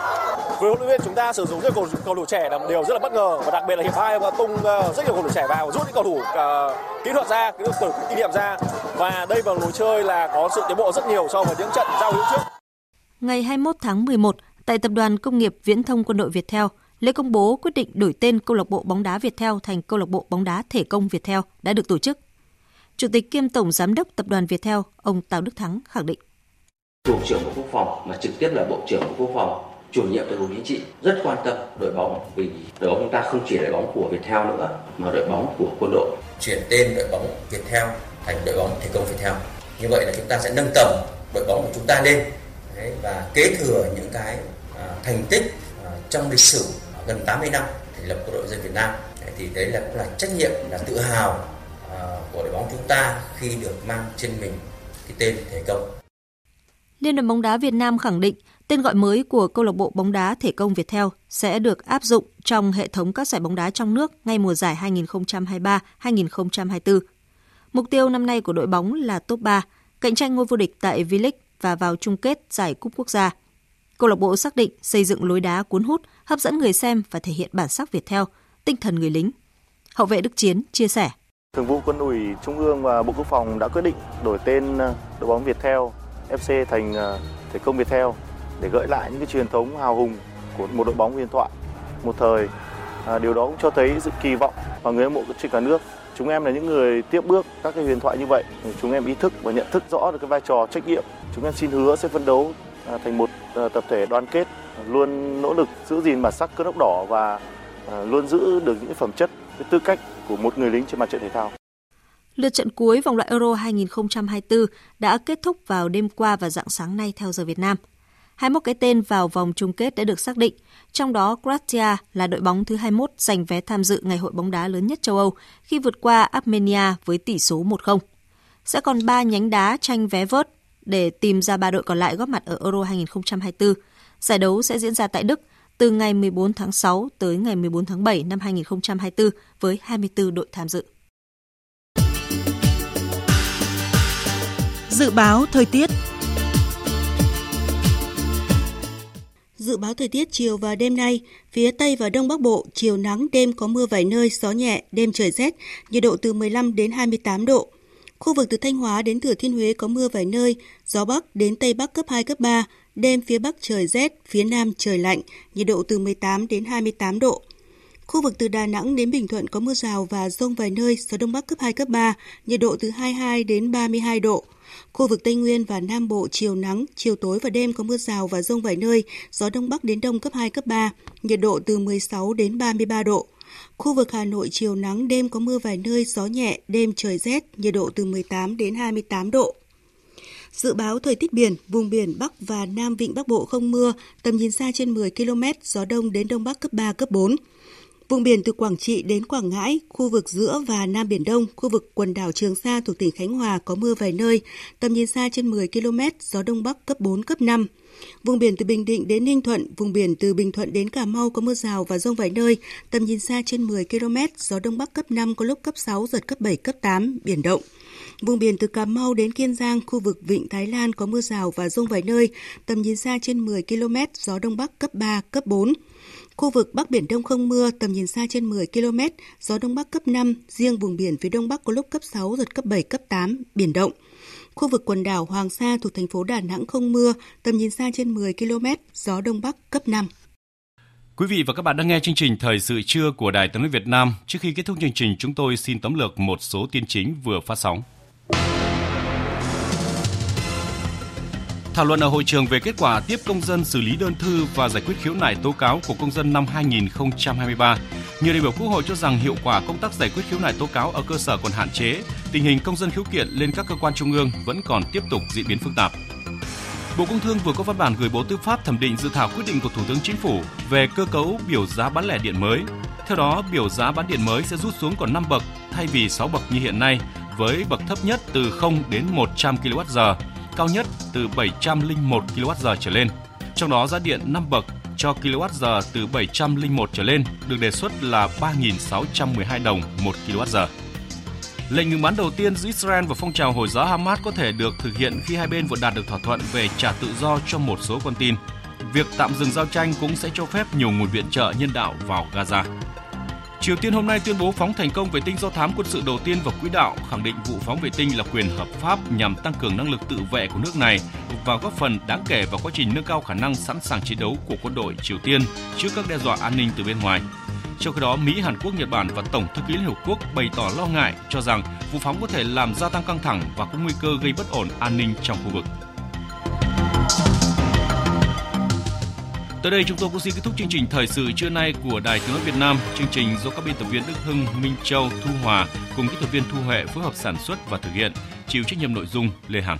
Với huấn luyện viên chúng ta sử dụng những cầu, cầu thủ trẻ là một điều rất là bất ngờ và đặc biệt là hiệp 2 và tung uh, rất nhiều cầu thủ trẻ vào rút những cầu thủ uh, kỹ thuật ra, kỹ thuật kinh nghiệm ra và đây vào lối chơi là có sự tiến bộ rất nhiều so với những trận giao hữu trước. Ngày 21 tháng 11, tại tập đoàn công nghiệp Viễn thông Quân đội Viettel, lễ công bố quyết định đổi tên câu lạc bộ bóng đá Viettel thành câu lạc bộ bóng đá Thể công Viettel đã được tổ chức. Chủ tịch kiêm tổng giám đốc tập đoàn Viettel, ông Tào Đức Thắng khẳng định. Bộ trưởng Bộ Quốc phòng mà trực tiếp là Bộ trưởng Bộ Quốc phòng, chủ nhiệm đội chính trị rất quan tâm đội bóng vì đội bóng chúng ta không chỉ là đội bóng của Viettel nữa mà đội bóng của quân đội. Chuyển tên đội bóng Viettel thành đội bóng Thể công Viettel. Như vậy là chúng ta sẽ nâng tầm đội bóng của chúng ta lên Đấy, và kế thừa những cái à, thành tích à, trong lịch sử gần 80 năm thành lập quân đội dân Việt Nam thì đấy là cũng là trách nhiệm là tự hào à, của đội bóng chúng ta khi được mang trên mình cái tên thể công. Liên đoàn bóng đá Việt Nam khẳng định tên gọi mới của câu lạc bộ bóng đá thể công Việt Theo sẽ được áp dụng trong hệ thống các giải bóng đá trong nước ngay mùa giải 2023-2024. Mục tiêu năm nay của đội bóng là top 3, cạnh tranh ngôi vô địch tại V-League và vào chung kết giải cúp quốc gia. Câu lạc bộ xác định xây dựng lối đá cuốn hút, hấp dẫn người xem và thể hiện bản sắc Việt theo, tinh thần người lính. Hậu vệ Đức Chiến chia sẻ. Thường vụ Quân ủy Trung ương và Bộ Quốc phòng đã quyết định đổi tên ờ, đội bóng việt theo FC thành ờ, Thể công việt theo để gợi lại những cái truyền thống hào hùng của một đội bóng huyền thoại một thời. À, điều đó cũng cho thấy sự kỳ vọng và người hâm mộ trên cả nước. Chúng em là những người tiếp bước các cái huyền thoại như vậy. Chúng em ý thức và nhận thức rõ được cái vai trò trách nhiệm. Chúng em xin hứa sẽ phấn đấu À, thành một à, tập thể đoàn kết, luôn nỗ lực giữ gìn bản sắc cơ đốc đỏ và à, luôn giữ được những phẩm chất, cái tư cách của một người lính trên mặt trận thể thao. Lượt trận cuối vòng loại Euro 2024 đã kết thúc vào đêm qua và dạng sáng nay theo giờ Việt Nam. 21 cái tên vào vòng chung kết đã được xác định, trong đó Croatia là đội bóng thứ 21 giành vé tham dự ngày hội bóng đá lớn nhất châu Âu khi vượt qua Armenia với tỷ số 1-0. Sẽ còn 3 nhánh đá tranh vé vớt để tìm ra ba đội còn lại góp mặt ở Euro 2024. Giải đấu sẽ diễn ra tại Đức từ ngày 14 tháng 6 tới ngày 14 tháng 7 năm 2024 với 24 đội tham dự. Dự báo thời tiết Dự báo thời tiết chiều và đêm nay, phía Tây và Đông Bắc Bộ, chiều nắng, đêm có mưa vài nơi, gió nhẹ, đêm trời rét, nhiệt độ từ 15 đến 28 độ. Khu vực từ Thanh Hóa đến Thừa Thiên Huế có mưa vài nơi, gió Bắc đến Tây Bắc cấp 2, cấp 3, đêm phía Bắc trời rét, phía Nam trời lạnh, nhiệt độ từ 18 đến 28 độ. Khu vực từ Đà Nẵng đến Bình Thuận có mưa rào và rông vài nơi, gió Đông Bắc cấp 2, cấp 3, nhiệt độ từ 22 đến 32 độ. Khu vực Tây Nguyên và Nam Bộ chiều nắng, chiều tối và đêm có mưa rào và rông vài nơi, gió Đông Bắc đến Đông cấp 2, cấp 3, nhiệt độ từ 16 đến 33 độ. Khu vực Hà Nội chiều nắng, đêm có mưa vài nơi, gió nhẹ, đêm trời rét, nhiệt độ từ 18 đến 28 độ. Dự báo thời tiết biển, vùng biển Bắc và Nam Vịnh Bắc Bộ không mưa, tầm nhìn xa trên 10 km, gió đông đến đông bắc cấp 3, cấp 4. Vùng biển từ Quảng Trị đến Quảng Ngãi, khu vực giữa và Nam Biển Đông, khu vực quần đảo Trường Sa thuộc tỉnh Khánh Hòa có mưa vài nơi, tầm nhìn xa trên 10 km, gió Đông Bắc cấp 4, cấp 5. Vùng biển từ Bình Định đến Ninh Thuận, vùng biển từ Bình Thuận đến Cà Mau có mưa rào và rông vài nơi, tầm nhìn xa trên 10 km, gió Đông Bắc cấp 5 có lúc cấp 6, giật cấp 7, cấp 8, biển động. Vùng biển từ Cà Mau đến Kiên Giang, khu vực Vịnh Thái Lan có mưa rào và rông vài nơi, tầm nhìn xa trên 10 km, gió Đông Bắc cấp 3, cấp 4. Khu vực Bắc Biển Đông không mưa, tầm nhìn xa trên 10 km, gió Đông Bắc cấp 5, riêng vùng biển phía Đông Bắc có lúc cấp 6, giật cấp 7, cấp 8, biển động. Khu vực quần đảo Hoàng Sa thuộc thành phố Đà Nẵng không mưa, tầm nhìn xa trên 10 km, gió Đông Bắc cấp 5. Quý vị và các bạn đang nghe chương trình Thời sự trưa của Đài Tiếng nói Việt Nam. Trước khi kết thúc chương trình, chúng tôi xin tóm lược một số tin chính vừa phát sóng. Thảo luận ở hội trường về kết quả tiếp công dân xử lý đơn thư và giải quyết khiếu nại tố cáo của công dân năm 2023. Nhiều đại biểu Quốc hội cho rằng hiệu quả công tác giải quyết khiếu nại tố cáo ở cơ sở còn hạn chế, tình hình công dân khiếu kiện lên các cơ quan trung ương vẫn còn tiếp tục diễn biến phức tạp. Bộ Công Thương vừa có văn bản gửi Bộ Tư pháp thẩm định dự thảo quyết định của Thủ tướng Chính phủ về cơ cấu biểu giá bán lẻ điện mới. Theo đó, biểu giá bán điện mới sẽ rút xuống còn 5 bậc thay vì 6 bậc như hiện nay, với bậc thấp nhất từ 0 đến 100 kWh, cao nhất từ 701 kWh trở lên. Trong đó giá điện 5 bậc cho kWh từ 701 trở lên được đề xuất là 3.612 đồng 1 kWh. Lệnh ngừng bắn đầu tiên giữa Israel và phong trào Hồi giáo Hamas có thể được thực hiện khi hai bên vừa đạt được thỏa thuận về trả tự do cho một số con tin. Việc tạm dừng giao tranh cũng sẽ cho phép nhiều nguồn viện trợ nhân đạo vào Gaza. Triều Tiên hôm nay tuyên bố phóng thành công vệ tinh do thám quân sự đầu tiên vào quỹ đạo, khẳng định vụ phóng vệ tinh là quyền hợp pháp nhằm tăng cường năng lực tự vệ của nước này và góp phần đáng kể vào quá trình nâng cao khả năng sẵn sàng chiến đấu của quân đội Triều Tiên trước các đe dọa an ninh từ bên ngoài. Trong khi đó, Mỹ, Hàn Quốc, Nhật Bản và Tổng thư ký Liên Hợp Quốc bày tỏ lo ngại cho rằng vụ phóng có thể làm gia tăng căng thẳng và có nguy cơ gây bất ổn an ninh trong khu vực. Tới đây chúng tôi cũng xin kết thúc chương trình thời sự trưa nay của Đài Tiếng nói Việt Nam. Chương trình do các biên tập viên Đức Hưng, Minh Châu, Thu Hòa cùng kỹ thuật viên Thu Huệ phối hợp sản xuất và thực hiện. Chịu trách nhiệm nội dung Lê Hằng.